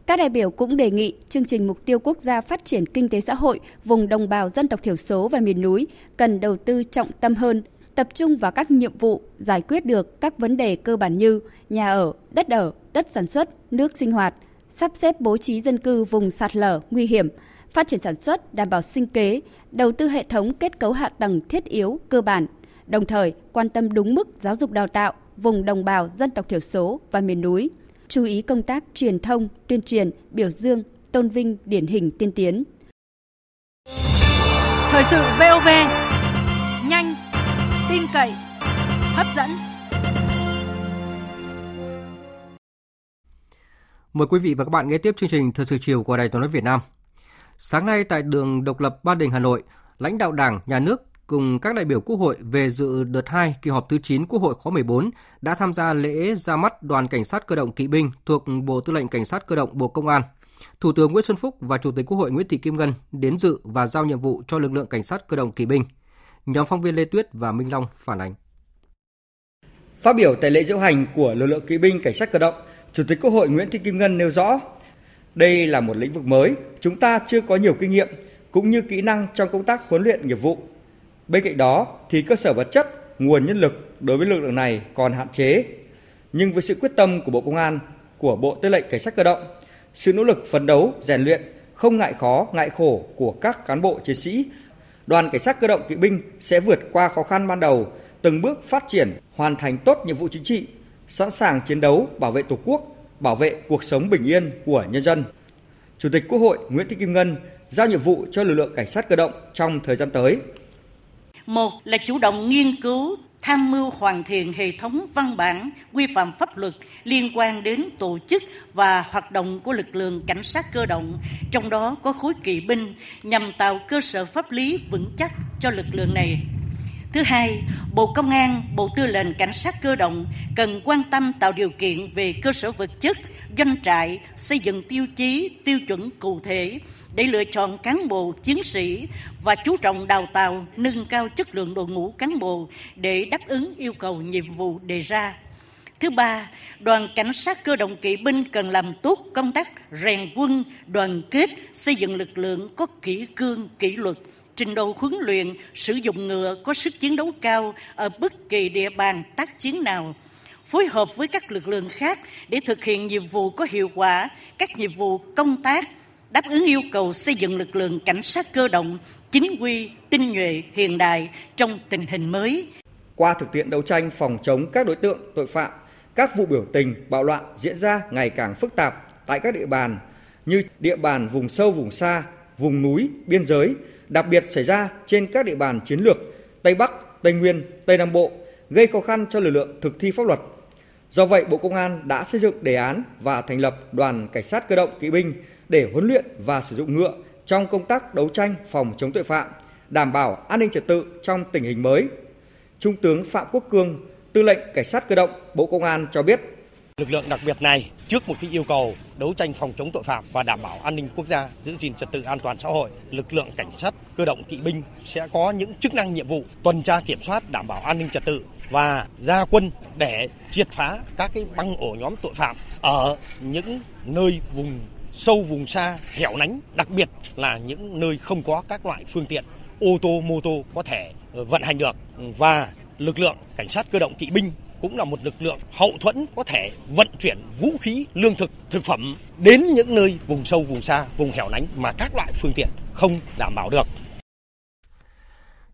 Các đại biểu cũng đề nghị chương trình mục tiêu quốc gia phát triển kinh tế xã hội vùng đồng bào dân tộc thiểu số và miền núi cần đầu tư trọng tâm hơn, tập trung vào các nhiệm vụ giải quyết được các vấn đề cơ bản như nhà ở, đất ở, đất sản xuất, nước sinh hoạt, sắp xếp bố trí dân cư vùng sạt lở nguy hiểm, phát triển sản xuất đảm bảo sinh kế, đầu tư hệ thống kết cấu hạ tầng thiết yếu cơ bản, đồng thời quan tâm đúng mức giáo dục đào tạo vùng đồng bào dân tộc thiểu số và miền núi – chú ý công tác truyền thông, tuyên truyền, biểu dương, tôn vinh điển hình tiên tiến. Thời sự VOV, nhanh, tin cậy, hấp dẫn. Mời quý vị và các bạn nghe tiếp chương trình Thời sự chiều của Đài Tiếng nói Việt Nam. Sáng nay tại đường Độc lập Ba Đình Hà Nội, lãnh đạo Đảng, Nhà nước cùng các đại biểu Quốc hội về dự đợt 2 kỳ họp thứ 9 Quốc hội khóa 14 đã tham gia lễ ra mắt đoàn cảnh sát cơ động kỵ binh thuộc Bộ Tư lệnh Cảnh sát cơ động Bộ Công an. Thủ tướng Nguyễn Xuân Phúc và Chủ tịch Quốc hội Nguyễn Thị Kim Ngân đến dự và giao nhiệm vụ cho lực lượng cảnh sát cơ động kỵ binh. Nhóm phóng viên Lê Tuyết và Minh Long phản ánh. Phát biểu tại lễ diễu hành của lực lượng kỵ binh cảnh sát cơ động, Chủ tịch Quốc hội Nguyễn Thị Kim Ngân nêu rõ, đây là một lĩnh vực mới, chúng ta chưa có nhiều kinh nghiệm cũng như kỹ năng trong công tác huấn luyện nghiệp vụ Bên cạnh đó thì cơ sở vật chất, nguồn nhân lực đối với lực lượng này còn hạn chế. Nhưng với sự quyết tâm của Bộ Công an, của Bộ Tư lệnh Cảnh sát cơ động, sự nỗ lực phấn đấu, rèn luyện, không ngại khó, ngại khổ của các cán bộ chiến sĩ, đoàn cảnh sát cơ động kỵ binh sẽ vượt qua khó khăn ban đầu, từng bước phát triển, hoàn thành tốt nhiệm vụ chính trị, sẵn sàng chiến đấu bảo vệ Tổ quốc, bảo vệ cuộc sống bình yên của nhân dân. Chủ tịch Quốc hội Nguyễn Thị Kim Ngân giao nhiệm vụ cho lực lượng cảnh sát cơ động trong thời gian tới. Một là chủ động nghiên cứu, tham mưu hoàn thiện hệ thống văn bản quy phạm pháp luật liên quan đến tổ chức và hoạt động của lực lượng cảnh sát cơ động, trong đó có khối kỵ binh nhằm tạo cơ sở pháp lý vững chắc cho lực lượng này. Thứ hai, Bộ Công an, Bộ Tư lệnh Cảnh sát cơ động cần quan tâm tạo điều kiện về cơ sở vật chất, doanh trại, xây dựng tiêu chí, tiêu chuẩn cụ thể để lựa chọn cán bộ chiến sĩ và chú trọng đào tạo nâng cao chất lượng đội ngũ cán bộ để đáp ứng yêu cầu nhiệm vụ đề ra. Thứ ba, đoàn cảnh sát cơ động kỵ binh cần làm tốt công tác rèn quân, đoàn kết, xây dựng lực lượng có kỹ cương, kỷ luật, trình độ huấn luyện, sử dụng ngựa có sức chiến đấu cao ở bất kỳ địa bàn tác chiến nào, phối hợp với các lực lượng khác để thực hiện nhiệm vụ có hiệu quả, các nhiệm vụ công tác, đáp ứng yêu cầu xây dựng lực lượng cảnh sát cơ động chính quy, tinh nhuệ, hiện đại trong tình hình mới. Qua thực tiễn đấu tranh phòng chống các đối tượng tội phạm, các vụ biểu tình, bạo loạn diễn ra ngày càng phức tạp tại các địa bàn như địa bàn vùng sâu vùng xa, vùng núi, biên giới, đặc biệt xảy ra trên các địa bàn chiến lược Tây Bắc, Tây Nguyên, Tây Nam Bộ, gây khó khăn cho lực lượng thực thi pháp luật. Do vậy, Bộ Công an đã xây dựng đề án và thành lập đoàn cảnh sát cơ động kỵ binh để huấn luyện và sử dụng ngựa trong công tác đấu tranh phòng chống tội phạm, đảm bảo an ninh trật tự trong tình hình mới. Trung tướng Phạm Quốc Cương, Tư lệnh Cảnh sát cơ động Bộ Công an cho biết Lực lượng đặc biệt này trước một cái yêu cầu đấu tranh phòng chống tội phạm và đảm bảo an ninh quốc gia, giữ gìn trật tự an toàn xã hội, lực lượng cảnh sát cơ động kỵ binh sẽ có những chức năng nhiệm vụ tuần tra kiểm soát đảm bảo an ninh trật tự và ra quân để triệt phá các cái băng ổ nhóm tội phạm ở những nơi vùng sâu vùng xa, hẻo lánh, đặc biệt là những nơi không có các loại phương tiện ô tô, mô tô có thể ờ, vận hành được và lực lượng cảnh sát cơ động kỵ binh cũng là một lực lượng hậu thuẫn có thể vận chuyển vũ khí, lương thực, thực phẩm đến những nơi vùng sâu, vùng xa, vùng hẻo lánh mà các loại phương tiện không đảm bảo được.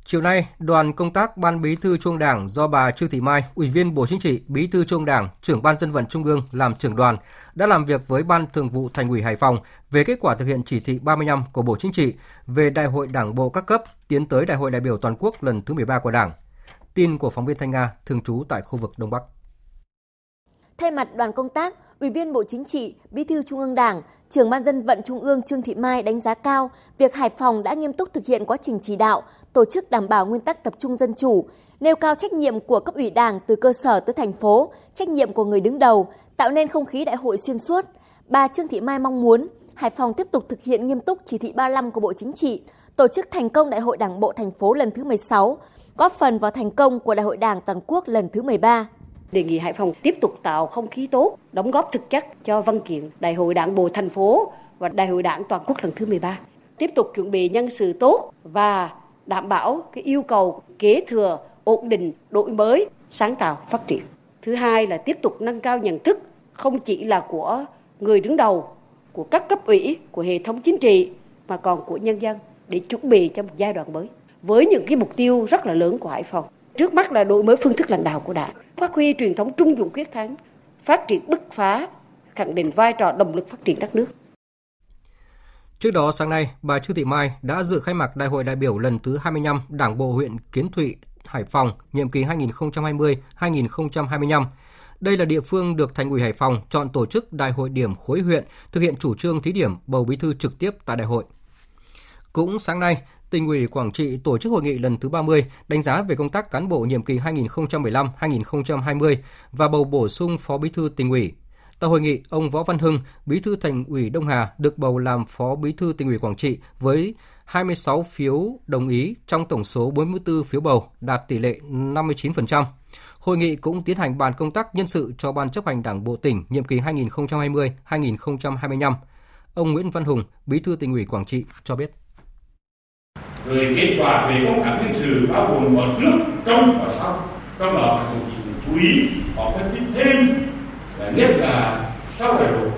Chiều nay, đoàn công tác Ban Bí thư Trung Đảng do bà Trương Thị Mai, Ủy viên Bộ Chính trị, Bí thư Trung Đảng, trưởng Ban Dân vận Trung ương làm trưởng đoàn đã làm việc với Ban Thường vụ Thành ủy Hải Phòng về kết quả thực hiện chỉ thị 35 của Bộ Chính trị về Đại hội Đảng bộ các cấp tiến tới Đại hội đại biểu toàn quốc lần thứ 13 của Đảng. Tin của phóng viên Thanh Nga, thường trú tại khu vực Đông Bắc. Thay mặt đoàn công tác, Ủy viên Bộ Chính trị, Bí thư Trung ương Đảng, Trưởng ban dân vận Trung ương Trương Thị Mai đánh giá cao việc Hải Phòng đã nghiêm túc thực hiện quá trình chỉ đạo, tổ chức đảm bảo nguyên tắc tập trung dân chủ, nêu cao trách nhiệm của cấp ủy Đảng từ cơ sở tới thành phố, trách nhiệm của người đứng đầu, tạo nên không khí đại hội xuyên suốt. Bà Trương Thị Mai mong muốn Hải Phòng tiếp tục thực hiện nghiêm túc chỉ thị 35 của Bộ Chính trị, tổ chức thành công Đại hội Đảng bộ thành phố lần thứ 16, góp phần vào thành công của Đại hội Đảng toàn quốc lần thứ 13 đề nghị Hải Phòng tiếp tục tạo không khí tốt, đóng góp thực chất cho văn kiện Đại hội Đảng bộ thành phố và Đại hội Đảng toàn quốc lần thứ 13. Tiếp tục chuẩn bị nhân sự tốt và đảm bảo cái yêu cầu kế thừa, ổn định, đổi mới, sáng tạo, phát triển. Thứ hai là tiếp tục nâng cao nhận thức không chỉ là của người đứng đầu, của các cấp ủy, của hệ thống chính trị mà còn của nhân dân để chuẩn bị cho một giai đoạn mới với những cái mục tiêu rất là lớn của Hải Phòng. Trước mắt là đổi mới phương thức lãnh đạo của Đảng, phát huy truyền thống trung dụng quyết thắng, phát triển bứt phá, khẳng định vai trò động lực phát triển đất nước. Trước đó sáng nay, bà Trương Thị Mai đã dự khai mạc Đại hội đại biểu lần thứ 25 Đảng bộ huyện Kiến Thụy, Hải Phòng, nhiệm kỳ 2020-2025. Đây là địa phương được Thành ủy Hải Phòng chọn tổ chức đại hội điểm khối huyện thực hiện chủ trương thí điểm bầu bí thư trực tiếp tại đại hội. Cũng sáng nay, tỉnh ủy Quảng Trị tổ chức hội nghị lần thứ 30 đánh giá về công tác cán bộ nhiệm kỳ 2015-2020 và bầu bổ sung phó bí thư tỉnh ủy. Tại hội nghị, ông Võ Văn Hưng, bí thư thành ủy Đông Hà được bầu làm phó bí thư tỉnh ủy Quảng Trị với 26 phiếu đồng ý trong tổng số 44 phiếu bầu, đạt tỷ lệ 59%. Hội nghị cũng tiến hành bàn công tác nhân sự cho Ban chấp hành Đảng bộ tỉnh nhiệm kỳ 2020-2025. Ông Nguyễn Văn Hùng, bí thư tỉnh ủy Quảng Trị cho biết rồi kết quả, về công tác nhân sự bao gồm có trước trong và sau. Trong đó các đồng chí chú ý có phân tích thêm là nhất là sau đại hội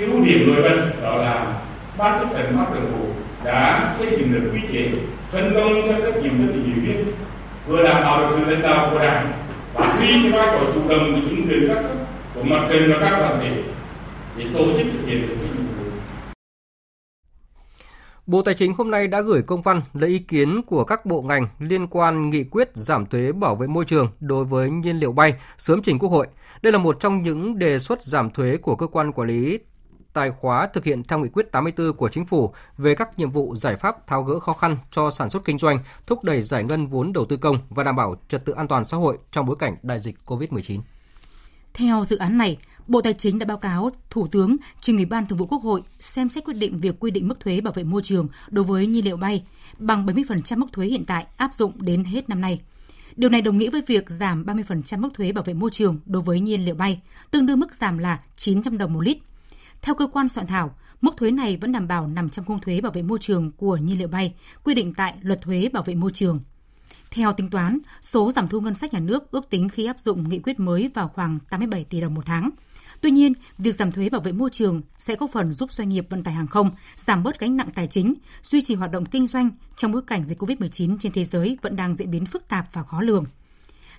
ưu điểm nổi bật đó là ban chấp hành ban thường vụ đã xây dựng được quy chế phân công cho trách nhiệm đơn vị viên, vừa đảm bảo được sự lãnh đạo của đảng, và huy vai trò chủ động của chính quyền các cấp, của mặt trận và các đoàn thể để tổ chức thực hiện được Bộ Tài chính hôm nay đã gửi công văn lấy ý kiến của các bộ ngành liên quan nghị quyết giảm thuế bảo vệ môi trường đối với nhiên liệu bay sớm trình Quốc hội. Đây là một trong những đề xuất giảm thuế của cơ quan quản lý tài khóa thực hiện theo nghị quyết 84 của chính phủ về các nhiệm vụ giải pháp tháo gỡ khó khăn cho sản xuất kinh doanh, thúc đẩy giải ngân vốn đầu tư công và đảm bảo trật tự an toàn xã hội trong bối cảnh đại dịch COVID-19. Theo dự án này, Bộ Tài chính đã báo cáo Thủ tướng trình Ủy ban Thường vụ Quốc hội xem xét quyết định việc quy định mức thuế bảo vệ môi trường đối với nhiên liệu bay bằng 70% mức thuế hiện tại áp dụng đến hết năm nay. Điều này đồng nghĩa với việc giảm 30% mức thuế bảo vệ môi trường đối với nhiên liệu bay, tương đương mức giảm là 900 đồng một lít. Theo cơ quan soạn thảo, mức thuế này vẫn đảm bảo nằm trong khung thuế bảo vệ môi trường của nhiên liệu bay quy định tại Luật thuế bảo vệ môi trường. Theo tính toán, số giảm thu ngân sách nhà nước ước tính khi áp dụng nghị quyết mới vào khoảng 87 tỷ đồng một tháng – Tuy nhiên, việc giảm thuế bảo vệ môi trường sẽ góp phần giúp doanh nghiệp vận tải hàng không giảm bớt gánh nặng tài chính, duy trì hoạt động kinh doanh trong bối cảnh dịch COVID-19 trên thế giới vẫn đang diễn biến phức tạp và khó lường.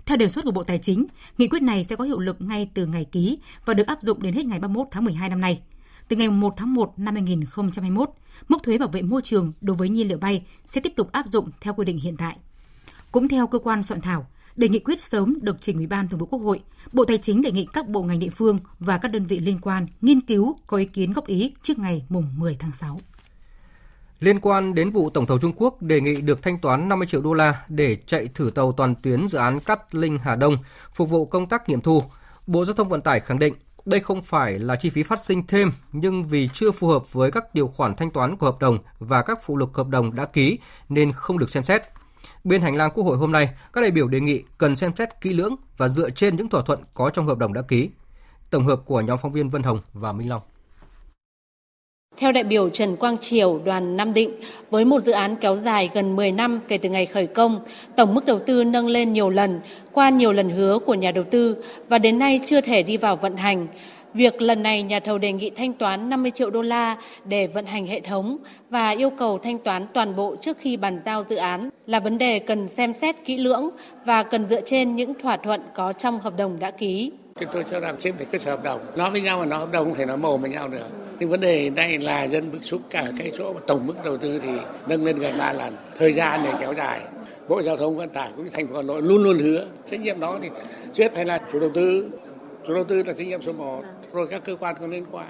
Theo đề xuất của Bộ Tài chính, nghị quyết này sẽ có hiệu lực ngay từ ngày ký và được áp dụng đến hết ngày 31 tháng 12 năm nay. Từ ngày 1 tháng 1 năm 2021, mức thuế bảo vệ môi trường đối với nhiên liệu bay sẽ tiếp tục áp dụng theo quy định hiện tại. Cũng theo cơ quan soạn thảo, để nghị quyết sớm được trình Ủy ban Thường vụ Quốc hội, Bộ Tài chính đề nghị các bộ ngành địa phương và các đơn vị liên quan nghiên cứu có ý kiến góp ý trước ngày mùng 10 tháng 6. Liên quan đến vụ Tổng thầu Trung Quốc đề nghị được thanh toán 50 triệu đô la để chạy thử tàu toàn tuyến dự án Cát Linh Hà Đông phục vụ công tác nghiệm thu, Bộ Giao thông Vận tải khẳng định đây không phải là chi phí phát sinh thêm nhưng vì chưa phù hợp với các điều khoản thanh toán của hợp đồng và các phụ lục hợp đồng đã ký nên không được xem xét. Bên hành lang Quốc hội hôm nay, các đại biểu đề nghị cần xem xét kỹ lưỡng và dựa trên những thỏa thuận có trong hợp đồng đã ký. Tổng hợp của nhóm phóng viên Vân Hồng và Minh Long. Theo đại biểu Trần Quang Triều, đoàn Nam Định, với một dự án kéo dài gần 10 năm kể từ ngày khởi công, tổng mức đầu tư nâng lên nhiều lần, qua nhiều lần hứa của nhà đầu tư và đến nay chưa thể đi vào vận hành. Việc lần này nhà thầu đề nghị thanh toán 50 triệu đô la để vận hành hệ thống và yêu cầu thanh toán toàn bộ trước khi bàn giao dự án là vấn đề cần xem xét kỹ lưỡng và cần dựa trên những thỏa thuận có trong hợp đồng đã ký. Chúng tôi cho rằng xem phải cơ sở hợp đồng. Nói với nhau mà nói hợp đồng không thể nói mồm với nhau được. Nhưng vấn đề đây là dân bức xúc cả cái chỗ mà tổng mức đầu tư thì nâng lên gần 3 lần. Thời gian này kéo dài. Bộ Giao thông Vận tải cũng như thành phố Hà Nội luôn luôn hứa trách nhiệm đó thì trước phải là chủ đầu tư. Chủ đầu tư là trách nhiệm số 1, rồi các cơ quan có liên quan.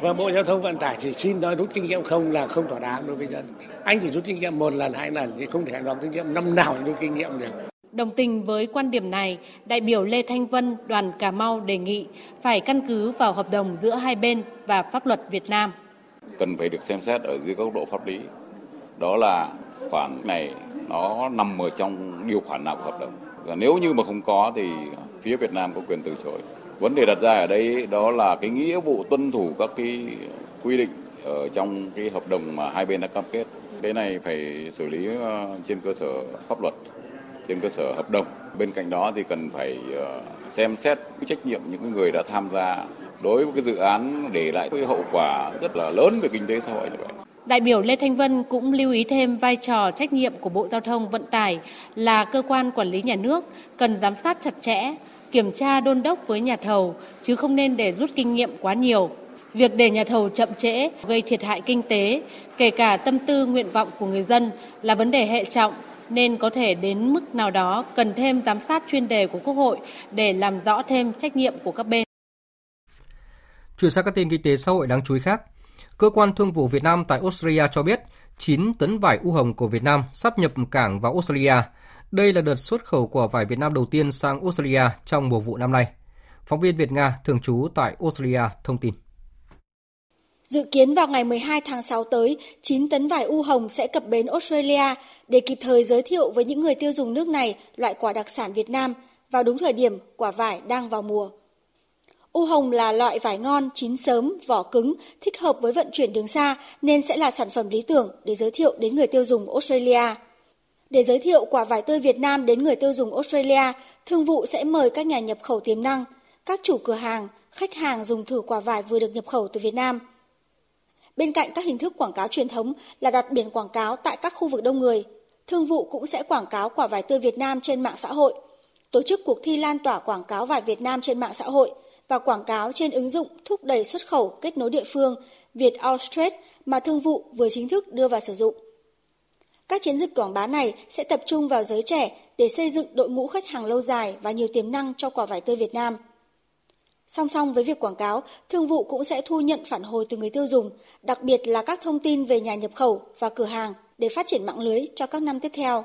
Và Bộ Giao thông Vận tải chỉ xin nói rút kinh nghiệm không là không thỏa đáng đối với dân. Anh chỉ rút kinh nghiệm một lần, hai lần thì không thể nói kinh nghiệm năm nào rút kinh nghiệm được. Đồng tình với quan điểm này, đại biểu Lê Thanh Vân, đoàn Cà Mau đề nghị phải căn cứ vào hợp đồng giữa hai bên và pháp luật Việt Nam. Cần phải được xem xét ở dưới góc độ pháp lý. Đó là khoản này nó nằm ở trong điều khoản nào của hợp đồng. Và nếu như mà không có thì phía Việt Nam có quyền từ chối. Vấn đề đặt ra ở đây đó là cái nghĩa vụ tuân thủ các cái quy định ở trong cái hợp đồng mà hai bên đã cam kết. Cái này phải xử lý ờ, trên cơ sở pháp luật trên cơ sở hợp đồng. Bên cạnh đó thì cần phải ờ, xem xét cái trách nhiệm những người đã tham gia đối với cái dự án để lại cái hậu quả rất là lớn về kinh tế xã hội như vậy. Đại biểu Lê Thanh Vân cũng lưu ý thêm vai trò trách nhiệm của Bộ Giao thông Vận tải là cơ quan quản lý nhà nước cần giám sát chặt chẽ, kiểm tra đôn đốc với nhà thầu chứ không nên để rút kinh nghiệm quá nhiều. Việc để nhà thầu chậm trễ gây thiệt hại kinh tế, kể cả tâm tư nguyện vọng của người dân là vấn đề hệ trọng nên có thể đến mức nào đó cần thêm giám sát chuyên đề của Quốc hội để làm rõ thêm trách nhiệm của các bên. Chuyển sang các tin kinh tế xã hội đáng chú ý khác. Cơ quan Thương vụ Việt Nam tại Australia cho biết 9 tấn vải u hồng của Việt Nam sắp nhập cảng vào Australia. Đây là đợt xuất khẩu của vải Việt Nam đầu tiên sang Australia trong mùa vụ năm nay. Phóng viên Việt Nga thường trú tại Australia thông tin. Dự kiến vào ngày 12 tháng 6 tới, 9 tấn vải u hồng sẽ cập bến Australia để kịp thời giới thiệu với những người tiêu dùng nước này loại quả đặc sản Việt Nam vào đúng thời điểm quả vải đang vào mùa. U hồng là loại vải ngon, chín sớm, vỏ cứng, thích hợp với vận chuyển đường xa nên sẽ là sản phẩm lý tưởng để giới thiệu đến người tiêu dùng Australia. Để giới thiệu quả vải tươi Việt Nam đến người tiêu dùng Australia, thương vụ sẽ mời các nhà nhập khẩu tiềm năng, các chủ cửa hàng, khách hàng dùng thử quả vải vừa được nhập khẩu từ Việt Nam – Bên cạnh các hình thức quảng cáo truyền thống là đặt biển quảng cáo tại các khu vực đông người, thương vụ cũng sẽ quảng cáo quả vải tươi Việt Nam trên mạng xã hội, tổ chức cuộc thi lan tỏa quảng cáo vải Việt Nam trên mạng xã hội và quảng cáo trên ứng dụng thúc đẩy xuất khẩu kết nối địa phương Việt Outstrade mà thương vụ vừa chính thức đưa vào sử dụng. Các chiến dịch quảng bá này sẽ tập trung vào giới trẻ để xây dựng đội ngũ khách hàng lâu dài và nhiều tiềm năng cho quả vải tươi Việt Nam – Song song với việc quảng cáo, thương vụ cũng sẽ thu nhận phản hồi từ người tiêu dùng, đặc biệt là các thông tin về nhà nhập khẩu và cửa hàng để phát triển mạng lưới cho các năm tiếp theo.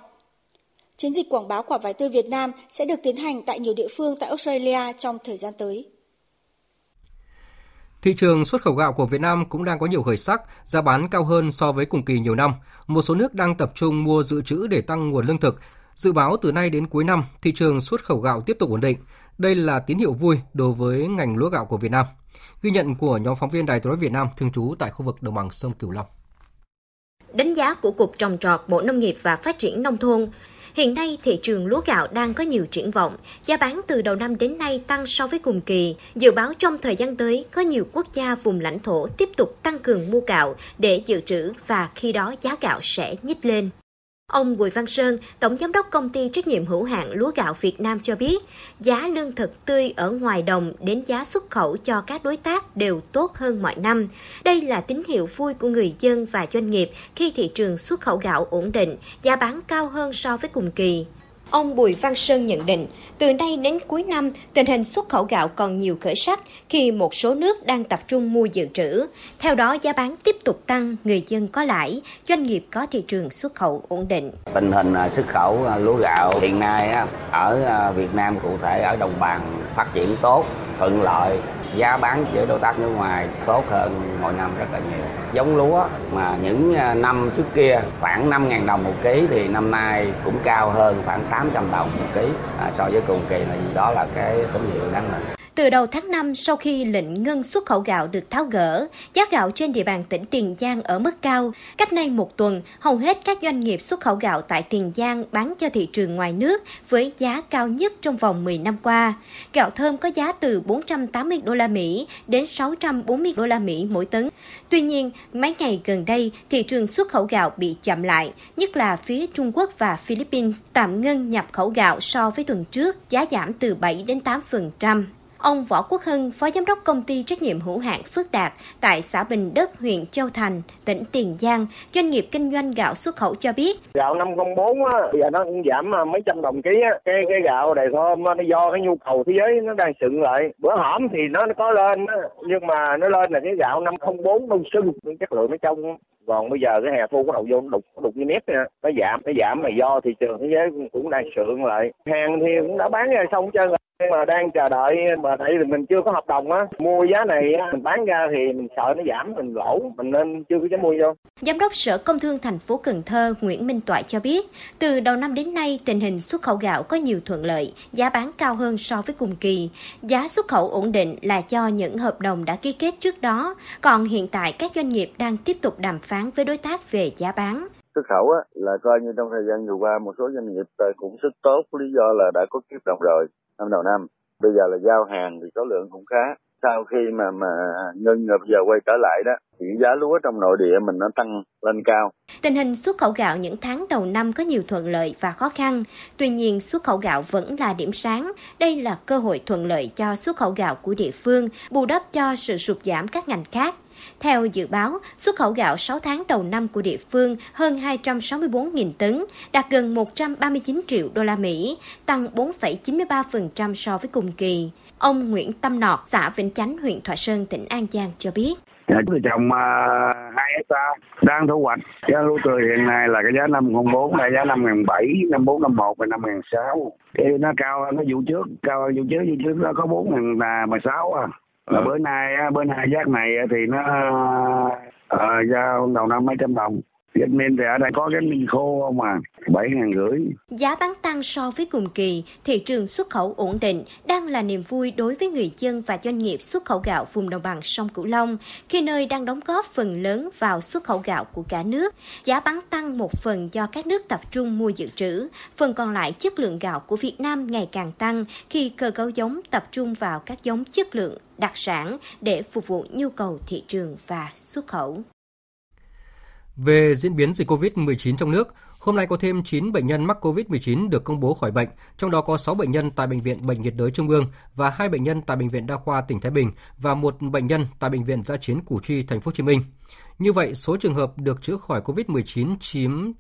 Chiến dịch quảng bá quả vải tươi Việt Nam sẽ được tiến hành tại nhiều địa phương tại Australia trong thời gian tới. Thị trường xuất khẩu gạo của Việt Nam cũng đang có nhiều khởi sắc, giá bán cao hơn so với cùng kỳ nhiều năm. Một số nước đang tập trung mua dự trữ để tăng nguồn lương thực. Dự báo từ nay đến cuối năm, thị trường xuất khẩu gạo tiếp tục ổn định. Đây là tín hiệu vui đối với ngành lúa gạo của Việt Nam. Ghi nhận của nhóm phóng viên Đài tiếng nói Việt Nam thường trú tại khu vực đồng bằng sông Cửu Long. Đánh giá của Cục Trồng trọt Bộ Nông nghiệp và Phát triển Nông thôn, Hiện nay, thị trường lúa gạo đang có nhiều triển vọng. Giá bán từ đầu năm đến nay tăng so với cùng kỳ. Dự báo trong thời gian tới, có nhiều quốc gia vùng lãnh thổ tiếp tục tăng cường mua gạo để dự trữ và khi đó giá gạo sẽ nhích lên. Ông Bùi Văn Sơn, Tổng Giám đốc Công ty Trách nhiệm hữu hạn Lúa gạo Việt Nam cho biết, giá lương thực tươi ở ngoài đồng đến giá xuất khẩu cho các đối tác đều tốt hơn mọi năm. Đây là tín hiệu vui của người dân và doanh nghiệp khi thị trường xuất khẩu gạo ổn định, giá bán cao hơn so với cùng kỳ. Ông Bùi Văn Sơn nhận định, từ nay đến cuối năm, tình hình xuất khẩu gạo còn nhiều khởi sắc khi một số nước đang tập trung mua dự trữ. Theo đó, giá bán tiếp tục tăng, người dân có lãi, doanh nghiệp có thị trường xuất khẩu ổn định. Tình hình à, xuất khẩu à, lúa gạo hiện nay ở à, Việt Nam cụ thể ở đồng bằng phát triển tốt, thuận lợi giá bán với đối tác nước ngoài tốt hơn mọi năm rất là nhiều. Giống lúa mà những à, năm trước kia khoảng 5.000 đồng một ký thì năm nay cũng cao hơn khoảng 800 đồng một ký à, so với cùng kỳ là gì đó là cái tín hiệu đáng mừng. Từ đầu tháng 5, sau khi lệnh ngưng xuất khẩu gạo được tháo gỡ, giá gạo trên địa bàn tỉnh Tiền Giang ở mức cao. Cách nay một tuần, hầu hết các doanh nghiệp xuất khẩu gạo tại Tiền Giang bán cho thị trường ngoài nước với giá cao nhất trong vòng 10 năm qua. Gạo thơm có giá từ 480 đô la Mỹ đến 640 đô la Mỹ mỗi tấn. Tuy nhiên, mấy ngày gần đây, thị trường xuất khẩu gạo bị chậm lại, nhất là phía Trung Quốc và Philippines tạm ngưng nhập khẩu gạo so với tuần trước, giá giảm từ 7 đến 8%. Ông Võ Quốc Hưng, Phó Giám đốc Công ty Trách nhiệm hữu hạn Phước Đạt tại xã Bình Đất, huyện Châu Thành, tỉnh Tiền Giang, doanh nghiệp kinh doanh gạo xuất khẩu cho biết. Gạo 504 á, giờ nó cũng giảm à, mấy trăm đồng ký á. Cái, cái gạo đầy thơm nó do cái nhu cầu thế giới nó đang sựng lại. Bữa hổm thì nó có lên á, nhưng mà nó lên là cái gạo 504 đông sưng, chất lượng nó trong còn bây giờ cái hè thu có đầu vô đục đục như nét nha nó giảm nó giảm là do thị trường thế giới cũng đang sượng lại hàng thì cũng đã bán ra xong hết trơn rồi nhưng mà đang chờ đợi mà tại vì mình chưa có hợp đồng á mua giá này mình bán ra thì mình sợ nó giảm mình lỗ mình nên chưa có dám mua vô Giám đốc Sở Công Thương thành phố Cần Thơ Nguyễn Minh Toại cho biết, từ đầu năm đến nay tình hình xuất khẩu gạo có nhiều thuận lợi, giá bán cao hơn so với cùng kỳ. Giá xuất khẩu ổn định là do những hợp đồng đã ký kết trước đó, còn hiện tại các doanh nghiệp đang tiếp tục đàm phán với đối tác về giá bán. xuất khẩu á, là coi như trong thời gian vừa qua một số doanh nghiệp ờ, cũng rất tốt lý do là đã có kiếp đồng rồi năm đầu năm bây giờ là giao hàng thì số lượng cũng khá sau khi mà mà ngưng ngập giờ quay trở lại đó thì giá lúa trong nội địa mình nó tăng lên cao Tình hình xuất khẩu gạo những tháng đầu năm có nhiều thuận lợi và khó khăn. Tuy nhiên, xuất khẩu gạo vẫn là điểm sáng. Đây là cơ hội thuận lợi cho xuất khẩu gạo của địa phương, bù đắp cho sự sụt giảm các ngành khác. Theo dự báo, xuất khẩu gạo 6 tháng đầu năm của địa phương hơn 264.000 tấn, đạt gần 139 triệu đô la Mỹ, tăng 4,93% so với cùng kỳ. Ông Nguyễn Tâm Nọt, xã Vĩnh Chánh, huyện Thọ Sơn, tỉnh An Giang cho biết. Nhà chúng tôi trồng à, uh, 2 hecta đang thu hoạch. Giá lúa tươi hiện nay là cái giá 504 là giá 5.700, 5451 và 5006. Thì nó cao hơn cái vụ trước, cao hơn vụ trước, vụ trước nó có 4.016 à. Là bữa nay bữa nay giác này thì nó uh, giao đầu năm mấy trăm đồng. Việt Minh thì ở đây có cái minh khô không mà bảy ngàn rưỡi Giá bán tăng so với cùng kỳ, thị trường xuất khẩu ổn định đang là niềm vui đối với người dân và doanh nghiệp xuất khẩu gạo vùng đồng bằng sông Cửu Long, khi nơi đang đóng góp phần lớn vào xuất khẩu gạo của cả nước. Giá bán tăng một phần do các nước tập trung mua dự trữ, phần còn lại chất lượng gạo của Việt Nam ngày càng tăng khi cơ cấu giống tập trung vào các giống chất lượng, đặc sản để phục vụ nhu cầu thị trường và xuất khẩu. Về diễn biến dịch COVID-19 trong nước, hôm nay có thêm 9 bệnh nhân mắc COVID-19 được công bố khỏi bệnh, trong đó có 6 bệnh nhân tại Bệnh viện Bệnh nhiệt đới Trung ương và 2 bệnh nhân tại Bệnh viện Đa khoa tỉnh Thái Bình và một bệnh nhân tại Bệnh viện Giã chiến Củ Chi, Thành phố Hồ Chí Minh. Như vậy, số trường hợp được chữa khỏi COVID-19 chiếm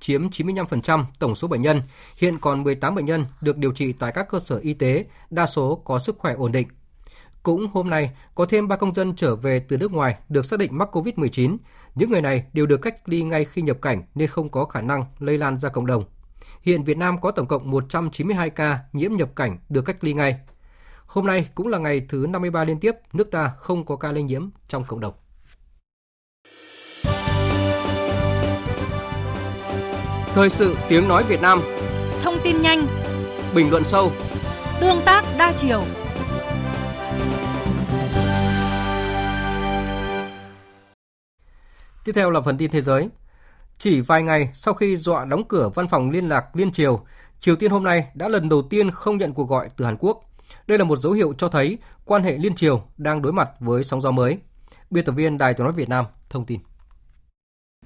chiếm 95% tổng số bệnh nhân. Hiện còn 18 bệnh nhân được điều trị tại các cơ sở y tế, đa số có sức khỏe ổn định. Cũng hôm nay, có thêm 3 công dân trở về từ nước ngoài được xác định mắc COVID-19. Những người này đều được cách ly ngay khi nhập cảnh nên không có khả năng lây lan ra cộng đồng. Hiện Việt Nam có tổng cộng 192 ca nhiễm nhập cảnh được cách ly ngay. Hôm nay cũng là ngày thứ 53 liên tiếp nước ta không có ca lây nhiễm trong cộng đồng. Thời sự tiếng nói Việt Nam Thông tin nhanh, Bình luận sâu tương tác đa chiều. Tiếp theo là phần tin thế giới. Chỉ vài ngày sau khi dọa đóng cửa văn phòng liên lạc liên triều, Triều Tiên hôm nay đã lần đầu tiên không nhận cuộc gọi từ Hàn Quốc. Đây là một dấu hiệu cho thấy quan hệ liên triều đang đối mặt với sóng gió mới. Biên tập viên Đài tiếng nói Việt Nam thông tin.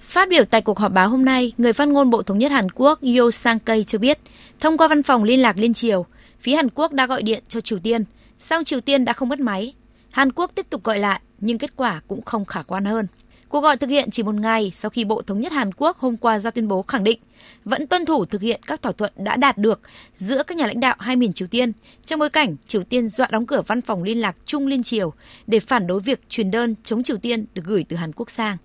Phát biểu tại cuộc họp báo hôm nay, người phát ngôn Bộ Thống nhất Hàn Quốc Yo Sang-kei cho biết, thông qua văn phòng liên lạc liên triều, phía Hàn Quốc đã gọi điện cho Triều Tiên, sau Triều Tiên đã không bắt máy. Hàn Quốc tiếp tục gọi lại, nhưng kết quả cũng không khả quan hơn. Cuộc gọi thực hiện chỉ một ngày sau khi Bộ Thống nhất Hàn Quốc hôm qua ra tuyên bố khẳng định vẫn tuân thủ thực hiện các thỏa thuận đã đạt được giữa các nhà lãnh đạo hai miền Triều Tiên trong bối cảnh Triều Tiên dọa đóng cửa văn phòng liên lạc chung liên triều để phản đối việc truyền đơn chống Triều Tiên được gửi từ Hàn Quốc sang.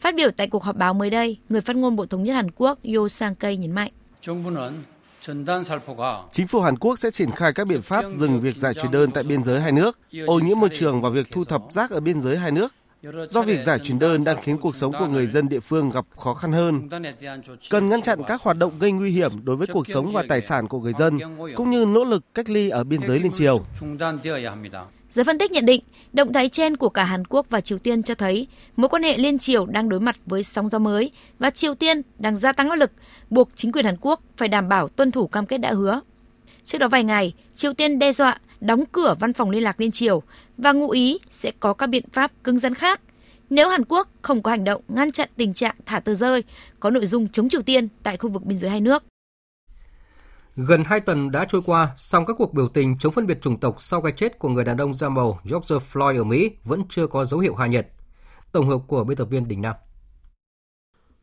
Phát biểu tại cuộc họp báo mới đây, người phát ngôn Bộ Thống nhất Hàn Quốc Yo Sang-kei nhấn mạnh. Chính phủ Hàn Quốc sẽ triển khai các biện pháp dừng việc giải truyền đơn tại biên giới hai nước, ô nhiễm môi trường và việc thu thập rác ở biên giới hai nước. Do việc giải truyền đơn đang khiến cuộc sống của người dân địa phương gặp khó khăn hơn. Cần ngăn chặn các hoạt động gây nguy hiểm đối với cuộc sống và tài sản của người dân, cũng như nỗ lực cách ly ở biên giới liên triều. Giới phân tích nhận định, động thái trên của cả Hàn Quốc và Triều Tiên cho thấy mối quan hệ liên triều đang đối mặt với sóng gió mới và Triều Tiên đang gia tăng áp lực, buộc chính quyền Hàn Quốc phải đảm bảo tuân thủ cam kết đã hứa. Trước đó vài ngày, Triều Tiên đe dọa đóng cửa văn phòng liên lạc liên triều và ngụ ý sẽ có các biện pháp cứng rắn khác nếu Hàn Quốc không có hành động ngăn chặn tình trạng thả tờ rơi có nội dung chống Triều Tiên tại khu vực biên giới hai nước. Gần 2 tuần đã trôi qua, song các cuộc biểu tình chống phân biệt chủng tộc sau cái chết của người đàn ông da màu George Floyd ở Mỹ vẫn chưa có dấu hiệu hạ nhiệt. Tổng hợp của biên tập viên Đình Nam.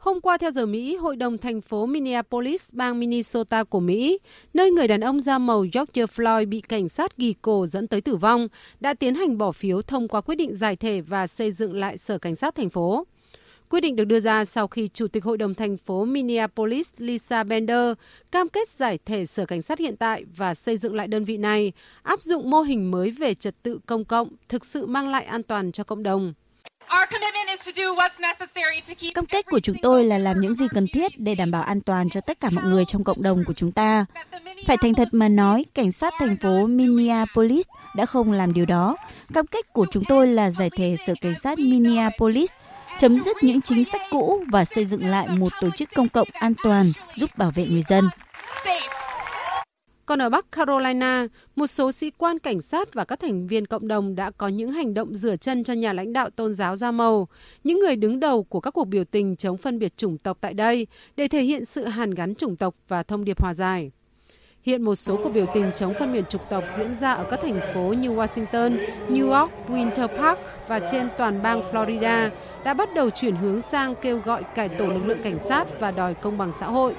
Hôm qua theo giờ Mỹ, Hội đồng thành phố Minneapolis, bang Minnesota của Mỹ, nơi người đàn ông da màu George Floyd bị cảnh sát ghi cổ dẫn tới tử vong, đã tiến hành bỏ phiếu thông qua quyết định giải thể và xây dựng lại sở cảnh sát thành phố. Quyết định được đưa ra sau khi Chủ tịch Hội đồng thành phố Minneapolis Lisa Bender cam kết giải thể sở cảnh sát hiện tại và xây dựng lại đơn vị này, áp dụng mô hình mới về trật tự công cộng, thực sự mang lại an toàn cho cộng đồng. Cam kết của chúng tôi là làm những gì cần thiết để đảm bảo an toàn cho tất cả mọi người trong cộng đồng của chúng ta. Phải thành thật mà nói, cảnh sát thành phố Minneapolis đã không làm điều đó. Cam kết của chúng tôi là giải thể sở cảnh sát Minneapolis, chấm dứt những chính sách cũ và xây dựng lại một tổ chức công cộng an toàn giúp bảo vệ người dân. Còn ở Bắc Carolina, một số sĩ quan cảnh sát và các thành viên cộng đồng đã có những hành động rửa chân cho nhà lãnh đạo tôn giáo da màu, những người đứng đầu của các cuộc biểu tình chống phân biệt chủng tộc tại đây để thể hiện sự hàn gắn chủng tộc và thông điệp hòa giải. Hiện một số cuộc biểu tình chống phân biệt chủng tộc diễn ra ở các thành phố như Washington, New York, Winter Park và trên toàn bang Florida đã bắt đầu chuyển hướng sang kêu gọi cải tổ lực lượng cảnh sát và đòi công bằng xã hội.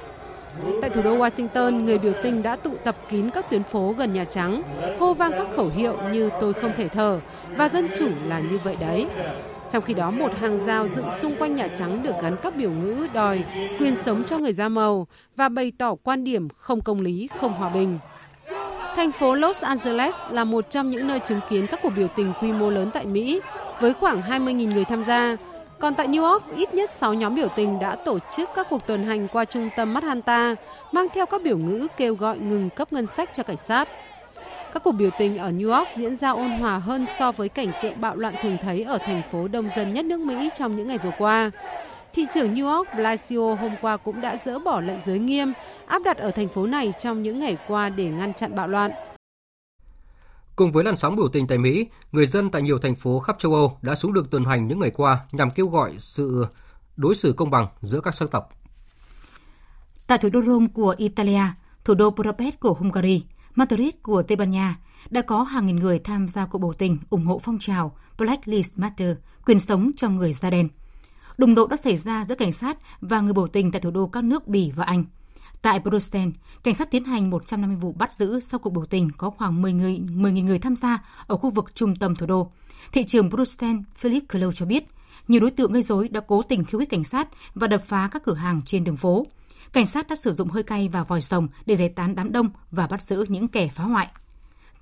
Tại thủ đô Washington, người biểu tình đã tụ tập kín các tuyến phố gần Nhà Trắng, hô vang các khẩu hiệu như tôi không thể thở và dân chủ là như vậy đấy. Trong khi đó, một hàng rào dựng xung quanh Nhà Trắng được gắn các biểu ngữ đòi quyền sống cho người da màu và bày tỏ quan điểm không công lý, không hòa bình. Thành phố Los Angeles là một trong những nơi chứng kiến các cuộc biểu tình quy mô lớn tại Mỹ, với khoảng 20.000 người tham gia, còn tại New York, ít nhất 6 nhóm biểu tình đã tổ chức các cuộc tuần hành qua trung tâm Manhattan, mang theo các biểu ngữ kêu gọi ngừng cấp ngân sách cho cảnh sát. Các cuộc biểu tình ở New York diễn ra ôn hòa hơn so với cảnh tượng bạo loạn thường thấy ở thành phố đông dân nhất nước Mỹ trong những ngày vừa qua. Thị trưởng New York Blasio hôm qua cũng đã dỡ bỏ lệnh giới nghiêm áp đặt ở thành phố này trong những ngày qua để ngăn chặn bạo loạn. Cùng với làn sóng biểu tình tại Mỹ, người dân tại nhiều thành phố khắp châu Âu đã xuống đường tuần hành những ngày qua nhằm kêu gọi sự đối xử công bằng giữa các sắc tộc. Tại thủ đô Rome của Italia, thủ đô Budapest của Hungary, Madrid của Tây Ban Nha đã có hàng nghìn người tham gia cuộc biểu tình ủng hộ phong trào Black Lives Matter, quyền sống cho người da đen. Đụng độ đã xảy ra giữa cảnh sát và người biểu tình tại thủ đô các nước Bỉ và Anh. Tại Bruxelles, cảnh sát tiến hành 150 vụ bắt giữ sau cuộc biểu tình có khoảng 10 người 10.000 người tham gia ở khu vực trung tâm thủ đô. Thị trưởng Bruxelles Philip Clow cho biết, nhiều đối tượng gây rối đã cố tình khiêu khích cảnh sát và đập phá các cửa hàng trên đường phố. Cảnh sát đã sử dụng hơi cay và vòi rồng để giải tán đám đông và bắt giữ những kẻ phá hoại.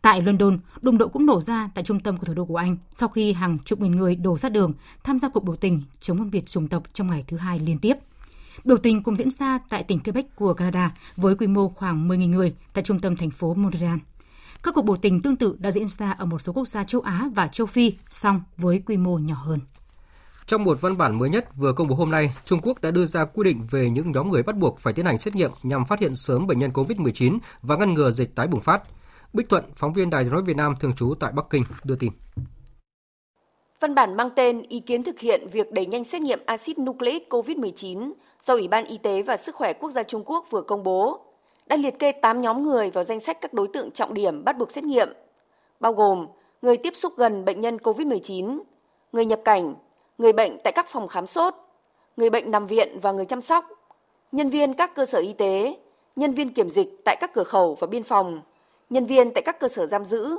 Tại London, đụng độ cũng nổ ra tại trung tâm của thủ đô của Anh sau khi hàng chục nghìn người đổ ra đường tham gia cuộc biểu tình chống phân biệt chủng tộc trong ngày thứ hai liên tiếp. Biểu tình cũng diễn ra tại tỉnh Quebec của Canada với quy mô khoảng 10.000 người tại trung tâm thành phố Montreal. Các cuộc biểu tình tương tự đã diễn ra ở một số quốc gia châu Á và châu Phi, song với quy mô nhỏ hơn. Trong một văn bản mới nhất vừa công bố hôm nay, Trung Quốc đã đưa ra quy định về những nhóm người bắt buộc phải tiến hành xét nghiệm nhằm phát hiện sớm bệnh nhân COVID-19 và ngăn ngừa dịch tái bùng phát. Bích Thuận, phóng viên Đài nói Việt Nam thường trú tại Bắc Kinh đưa tin. Văn bản mang tên Ý kiến thực hiện việc đẩy nhanh xét nghiệm axit nucleic COVID-19 do Ủy ban Y tế và Sức khỏe Quốc gia Trung Quốc vừa công bố đã liệt kê 8 nhóm người vào danh sách các đối tượng trọng điểm bắt buộc xét nghiệm, bao gồm người tiếp xúc gần bệnh nhân COVID-19, người nhập cảnh, người bệnh tại các phòng khám sốt, người bệnh nằm viện và người chăm sóc, nhân viên các cơ sở y tế, nhân viên kiểm dịch tại các cửa khẩu và biên phòng, nhân viên tại các cơ sở giam giữ,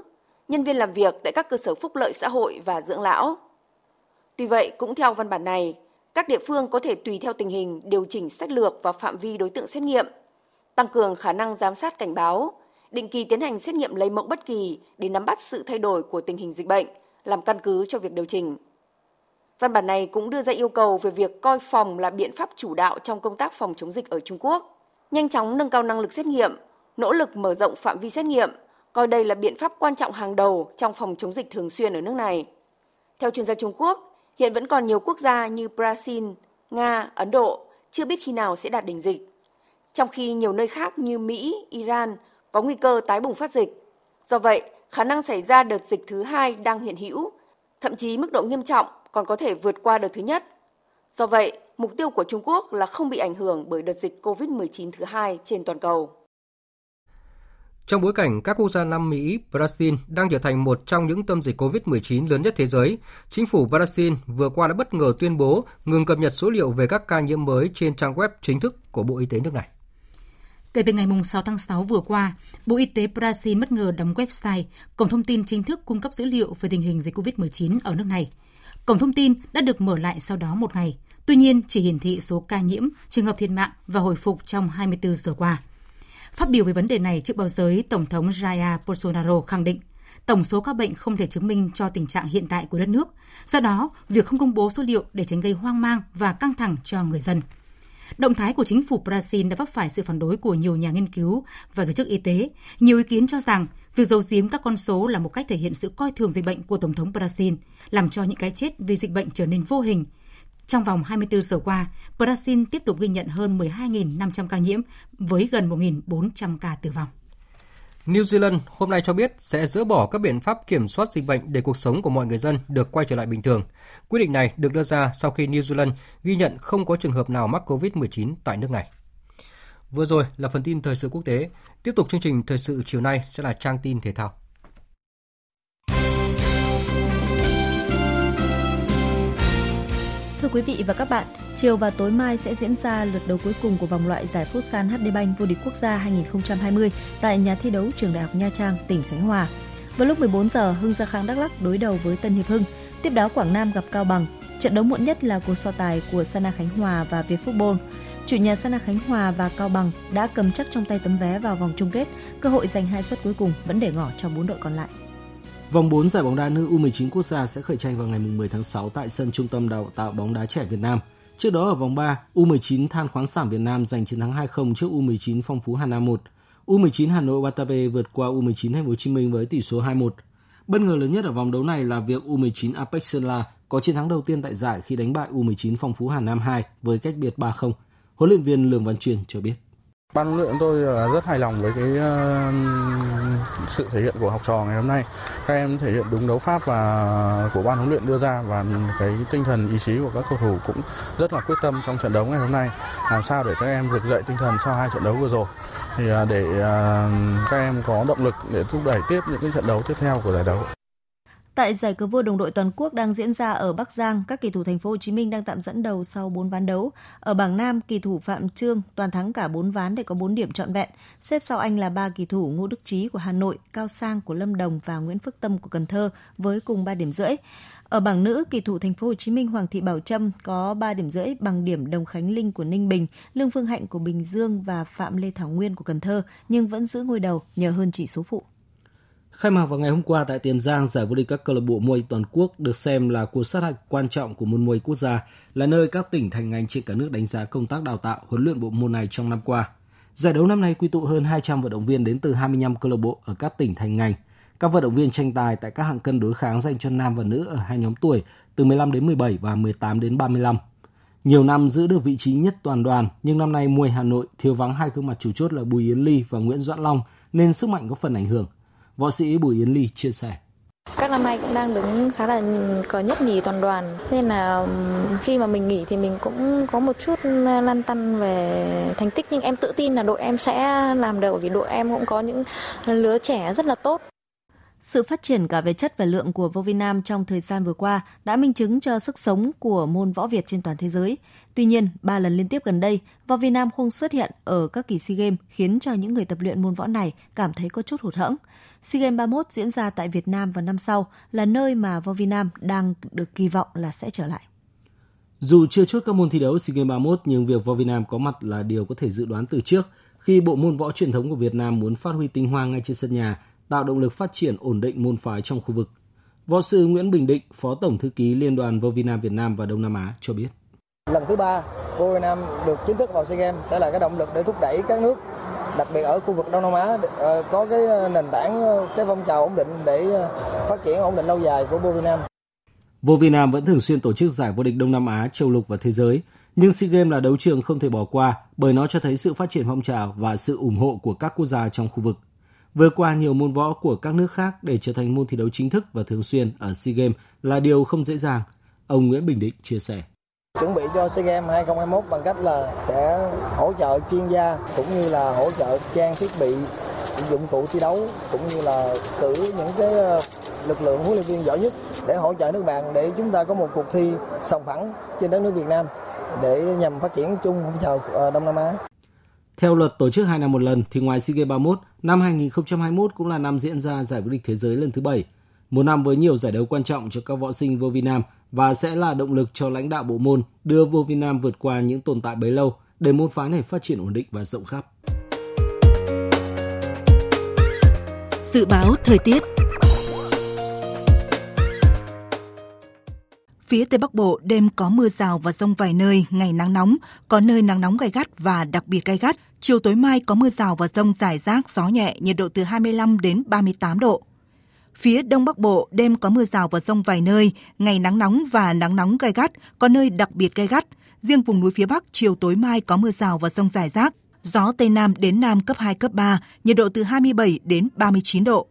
nhân viên làm việc tại các cơ sở phúc lợi xã hội và dưỡng lão. Tuy vậy, cũng theo văn bản này, các địa phương có thể tùy theo tình hình điều chỉnh sách lược và phạm vi đối tượng xét nghiệm, tăng cường khả năng giám sát cảnh báo, định kỳ tiến hành xét nghiệm lấy mẫu bất kỳ để nắm bắt sự thay đổi của tình hình dịch bệnh, làm căn cứ cho việc điều chỉnh. Văn bản này cũng đưa ra yêu cầu về việc coi phòng là biện pháp chủ đạo trong công tác phòng chống dịch ở Trung Quốc, nhanh chóng nâng cao năng lực xét nghiệm, nỗ lực mở rộng phạm vi xét nghiệm, coi đây là biện pháp quan trọng hàng đầu trong phòng chống dịch thường xuyên ở nước này. Theo chuyên gia Trung Quốc, Hiện vẫn còn nhiều quốc gia như Brazil, Nga, Ấn Độ chưa biết khi nào sẽ đạt đỉnh dịch. Trong khi nhiều nơi khác như Mỹ, Iran có nguy cơ tái bùng phát dịch. Do vậy, khả năng xảy ra đợt dịch thứ hai đang hiện hữu, thậm chí mức độ nghiêm trọng còn có thể vượt qua đợt thứ nhất. Do vậy, mục tiêu của Trung Quốc là không bị ảnh hưởng bởi đợt dịch COVID-19 thứ hai trên toàn cầu. Trong bối cảnh các quốc gia Nam Mỹ, Brazil đang trở thành một trong những tâm dịch COVID-19 lớn nhất thế giới, chính phủ Brazil vừa qua đã bất ngờ tuyên bố ngừng cập nhật số liệu về các ca nhiễm mới trên trang web chính thức của Bộ Y tế nước này. Kể từ ngày 6 tháng 6 vừa qua, Bộ Y tế Brazil bất ngờ đóng website, cổng thông tin chính thức cung cấp dữ liệu về tình hình dịch COVID-19 ở nước này. Cổng thông tin đã được mở lại sau đó một ngày, tuy nhiên chỉ hiển thị số ca nhiễm, trường hợp thiệt mạng và hồi phục trong 24 giờ qua. Phát biểu về vấn đề này trước báo giới, Tổng thống Jair Bolsonaro khẳng định tổng số các bệnh không thể chứng minh cho tình trạng hiện tại của đất nước. Do đó, việc không công bố số liệu để tránh gây hoang mang và căng thẳng cho người dân. Động thái của chính phủ Brazil đã vấp phải sự phản đối của nhiều nhà nghiên cứu và giới chức y tế. Nhiều ý kiến cho rằng việc giấu giếm các con số là một cách thể hiện sự coi thường dịch bệnh của Tổng thống Brazil, làm cho những cái chết vì dịch bệnh trở nên vô hình. Trong vòng 24 giờ qua, Brazil tiếp tục ghi nhận hơn 12.500 ca nhiễm với gần 1.400 ca tử vong. New Zealand hôm nay cho biết sẽ dỡ bỏ các biện pháp kiểm soát dịch bệnh để cuộc sống của mọi người dân được quay trở lại bình thường. Quyết định này được đưa ra sau khi New Zealand ghi nhận không có trường hợp nào mắc COVID-19 tại nước này. Vừa rồi là phần tin thời sự quốc tế. Tiếp tục chương trình thời sự chiều nay sẽ là trang tin thể thao. Thưa quý vị và các bạn, chiều và tối mai sẽ diễn ra lượt đấu cuối cùng của vòng loại giải Futsal HD Bank vô địch quốc gia 2020 tại nhà thi đấu trường Đại học Nha Trang, tỉnh Khánh Hòa. Vào lúc 14 giờ, Hưng Gia Khang Đắk Lắk đối đầu với Tân Hiệp Hưng. Tiếp đó Quảng Nam gặp Cao Bằng. Trận đấu muộn nhất là cuộc so tài của Sana Khánh Hòa và Việt Football. Chủ nhà Sana Khánh Hòa và Cao Bằng đã cầm chắc trong tay tấm vé vào vòng chung kết. Cơ hội giành hai suất cuối cùng vẫn để ngỏ cho bốn đội còn lại. Vòng 4 giải bóng đá nữ U19 quốc gia sẽ khởi tranh vào ngày 10 tháng 6 tại sân Trung tâm Đào tạo bóng đá trẻ Việt Nam. Trước đó ở vòng 3, U19 Than khoáng sản Việt Nam giành chiến thắng 2-0 trước U19 Phong Phú Hà Nam 1. U19 Hà Nội Watabe vượt qua U19 Thành phố Hồ Chí Minh với tỷ số 2-1. Bất ngờ lớn nhất ở vòng đấu này là việc U19 Apex Sơn La có chiến thắng đầu tiên tại giải khi đánh bại U19 Phong Phú Hà Nam 2 với cách biệt 3-0. Huấn luyện viên Lường Văn Truyền cho biết. Ban huấn luyện tôi ờ, rất hài lòng với cái ờ, sự thể hiện của học trò ngày hôm nay. Các em thể hiện đúng đấu pháp và ờ, của ban huấn luyện đưa ra và cái tinh thần ý chí của các cầu thủ cũng rất là quyết tâm trong trận đấu ngày hôm nay. Làm sao để các em vực dậy tinh thần sau hai trận đấu vừa rồi thì để các em có động lực để thúc đẩy tiếp những cái trận đấu tiếp theo của giải đấu. Tại giải cờ vua đồng đội toàn quốc đang diễn ra ở Bắc Giang, các kỳ thủ thành phố Hồ Chí Minh đang tạm dẫn đầu sau 4 ván đấu. Ở bảng Nam, kỳ thủ Phạm Trương toàn thắng cả 4 ván để có 4 điểm trọn vẹn. Xếp sau anh là ba kỳ thủ Ngô Đức Trí của Hà Nội, Cao Sang của Lâm Đồng và Nguyễn Phước Tâm của Cần Thơ với cùng 3 điểm rưỡi. Ở bảng nữ, kỳ thủ thành phố Hồ Chí Minh Hoàng Thị Bảo Trâm có 3 điểm rưỡi bằng điểm Đồng Khánh Linh của Ninh Bình, Lương Phương Hạnh của Bình Dương và Phạm Lê Thảo Nguyên của Cần Thơ nhưng vẫn giữ ngôi đầu nhờ hơn chỉ số phụ. Khai mạc vào ngày hôm qua tại Tiền Giang, giải vô địch các câu lạc bộ môi toàn quốc được xem là cuộc sát hạch quan trọng của môn môi quốc gia, là nơi các tỉnh thành ngành trên cả nước đánh giá công tác đào tạo, huấn luyện bộ môn này trong năm qua. Giải đấu năm nay quy tụ hơn 200 vận động viên đến từ 25 câu lạc bộ ở các tỉnh thành ngành. Các vận động viên tranh tài tại các hạng cân đối kháng dành cho nam và nữ ở hai nhóm tuổi từ 15 đến 17 và 18 đến 35. Nhiều năm giữ được vị trí nhất toàn đoàn, nhưng năm nay Muay Hà Nội thiếu vắng hai gương mặt chủ chốt là Bùi Yến Ly và Nguyễn Doãn Long nên sức mạnh có phần ảnh hưởng. Võ sĩ Bùi Yến Ly chia sẻ. Các năm nay cũng đang đứng khá là có nhất nhì toàn đoàn nên là khi mà mình nghỉ thì mình cũng có một chút lăn tăn về thành tích nhưng em tự tin là đội em sẽ làm được vì đội em cũng có những lứa trẻ rất là tốt. Sự phát triển cả về chất và lượng của vô Việt Nam trong thời gian vừa qua đã minh chứng cho sức sống của môn võ Việt trên toàn thế giới. Tuy nhiên, ba lần liên tiếp gần đây, võ Việt Nam không xuất hiện ở các kỳ SEA Games khiến cho những người tập luyện môn võ này cảm thấy có chút hụt hẫng. SEA Games 31 diễn ra tại Việt Nam vào năm sau là nơi mà võ Việt Nam đang được kỳ vọng là sẽ trở lại. Dù chưa chốt các môn thi đấu SEA Games 31 nhưng việc võ Việt Nam có mặt là điều có thể dự đoán từ trước khi bộ môn võ truyền thống của Việt Nam muốn phát huy tinh hoa ngay trên sân nhà, tạo động lực phát triển ổn định môn phái trong khu vực. Võ sư Nguyễn Bình Định, Phó Tổng Thư ký Liên đoàn Vô Vi Nam Việt Nam và Đông Nam Á cho biết. Lần thứ ba, Vô Việt Nam được chính thức vào SEA Games sẽ là cái động lực để thúc đẩy các nước đặc biệt ở khu vực Đông Nam Á có cái nền tảng cái phong trào ổn định để phát triển ổn định lâu dài của vô Việt Nam. Vô Việt Nam vẫn thường xuyên tổ chức giải vô địch Đông Nam Á, châu lục và thế giới, nhưng SEA Games là đấu trường không thể bỏ qua bởi nó cho thấy sự phát triển phong trào và sự ủng hộ của các quốc gia trong khu vực. Vừa qua nhiều môn võ của các nước khác để trở thành môn thi đấu chính thức và thường xuyên ở SEA Games là điều không dễ dàng. Ông Nguyễn Bình Định chia sẻ. Chuẩn bị cho SEA Games 2021 bằng cách là sẽ hỗ trợ chuyên gia cũng như là hỗ trợ trang thiết bị dụng cụ thi đấu cũng như là cử những cái ờ, lực lượng huấn luyện viên giỏi nhất để hỗ trợ nước bạn để chúng ta có một cuộc thi sòng phẳng trên đất nước Việt Nam để nhằm phát triển chung phong trào ờ, Đông Nam Á. Theo luật tổ chức hai năm một lần thì ngoài SEA Games 31, năm 2021 cũng là năm diễn ra giải vô địch thế giới lần thứ 7. Một năm với nhiều giải đấu quan trọng cho các võ sinh vô Việt nam và sẽ là động lực cho lãnh đạo bộ môn đưa vô Việt nam vượt qua những tồn tại bấy lâu để môn phái này phát triển ổn định và rộng khắp. Dự báo thời tiết Phía Tây Bắc Bộ đêm có mưa rào và rông vài nơi, ngày nắng nóng, có nơi nắng nóng gai gắt và đặc biệt gai gắt. Chiều tối mai có mưa rào và rông rải rác, gió nhẹ, nhiệt độ từ 25 đến 38 độ. Phía Đông Bắc Bộ đêm có mưa rào và rông vài nơi, ngày nắng nóng và nắng nóng gai gắt, có nơi đặc biệt gai gắt. Riêng vùng núi phía Bắc chiều tối mai có mưa rào và rông rải rác, gió Tây Nam đến Nam cấp 2, cấp 3, nhiệt độ từ 27 đến 39 độ.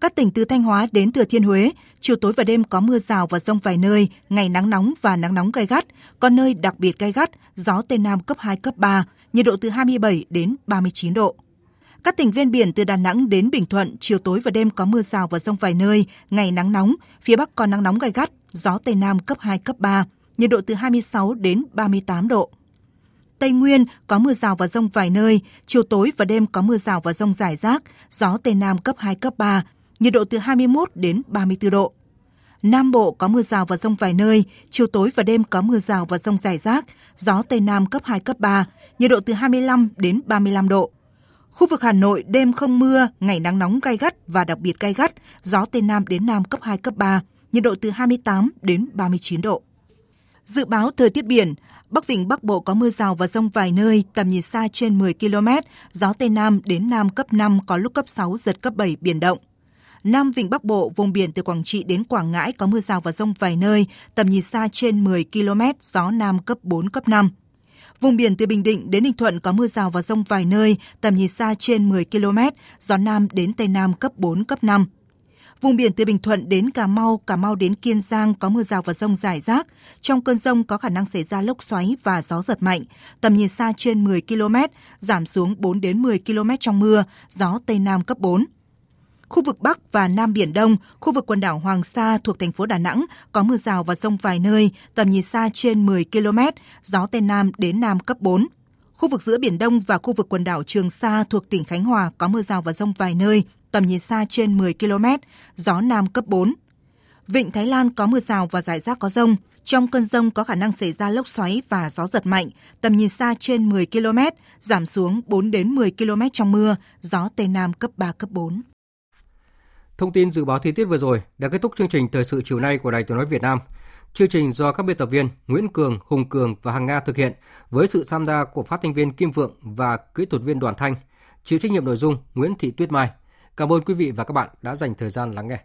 Các tỉnh từ Thanh Hóa đến Thừa Thiên Huế, chiều tối và đêm có mưa rào và rông vài nơi, ngày nắng nóng và nắng nóng gai gắt, có nơi đặc biệt gai gắt, gió Tây Nam cấp 2, cấp 3, nhiệt độ từ 27 đến 39 độ. Các tỉnh ven biển từ Đà Nẵng đến Bình Thuận, chiều tối và đêm có mưa rào và rông vài nơi, ngày nắng nóng, phía Bắc có nắng nóng gai gắt, gió Tây Nam cấp 2, cấp 3, nhiệt độ từ 26 đến 38 độ. Tây Nguyên có mưa rào và rông vài nơi, chiều tối và đêm có mưa rào và rông rải rác, gió Tây Nam cấp 2, cấp 3, nhiệt độ từ 21 đến 34 độ. Nam Bộ có mưa rào và rông vài nơi, chiều tối và đêm có mưa rào và rông rải rác, gió Tây Nam cấp 2, cấp 3, nhiệt độ từ 25 đến 35 độ. Khu vực Hà Nội đêm không mưa, ngày nắng nóng gai gắt và đặc biệt gai gắt, gió Tây Nam đến Nam cấp 2, cấp 3, nhiệt độ từ 28 đến 39 độ. Dự báo thời tiết biển, Bắc Vịnh Bắc Bộ có mưa rào và rông vài nơi, tầm nhìn xa trên 10 km, gió Tây Nam đến Nam cấp 5, có lúc cấp 6, giật cấp 7, biển động. Nam Vịnh Bắc Bộ, vùng biển từ Quảng Trị đến Quảng Ngãi có mưa rào và rông vài nơi, tầm nhìn xa trên 10 km, gió Nam cấp 4, cấp 5. Vùng biển từ Bình Định đến Ninh Thuận có mưa rào và rông vài nơi, tầm nhìn xa trên 10 km, gió Nam đến Tây Nam cấp 4, cấp 5. Vùng biển từ Bình Thuận đến Cà Mau, Cà Mau đến Kiên Giang có mưa rào và rông rải rác. Trong cơn rông có khả năng xảy ra lốc xoáy và gió giật mạnh. Tầm nhìn xa trên 10 km, giảm xuống 4 đến 10 km trong mưa, gió Tây Nam cấp 4. Khu vực Bắc và Nam Biển Đông, khu vực quần đảo Hoàng Sa thuộc thành phố Đà Nẵng có mưa rào và rông vài nơi, tầm nhìn xa trên 10 km, gió Tây Nam đến Nam cấp 4. Khu vực giữa Biển Đông và khu vực quần đảo Trường Sa thuộc tỉnh Khánh Hòa có mưa rào và rông vài nơi, tầm nhìn xa trên 10 km, gió Nam cấp 4. Vịnh Thái Lan có mưa rào và rải rác có rông. Trong cơn rông có khả năng xảy ra lốc xoáy và gió giật mạnh, tầm nhìn xa trên 10 km, giảm xuống 4 đến 10 km trong mưa, gió Tây Nam cấp 3, cấp 4. Thông tin dự báo thời tiết vừa rồi đã kết thúc chương trình thời sự chiều nay của Đài Tiếng nói Việt Nam. Chương trình do các biên tập viên Nguyễn Cường, Hùng Cường và Hằng Nga thực hiện với sự tham gia của phát thanh viên Kim Vượng và kỹ thuật viên Đoàn Thanh. Chịu trách nhiệm nội dung Nguyễn Thị Tuyết Mai. Cảm ơn quý vị và các bạn đã dành thời gian lắng nghe.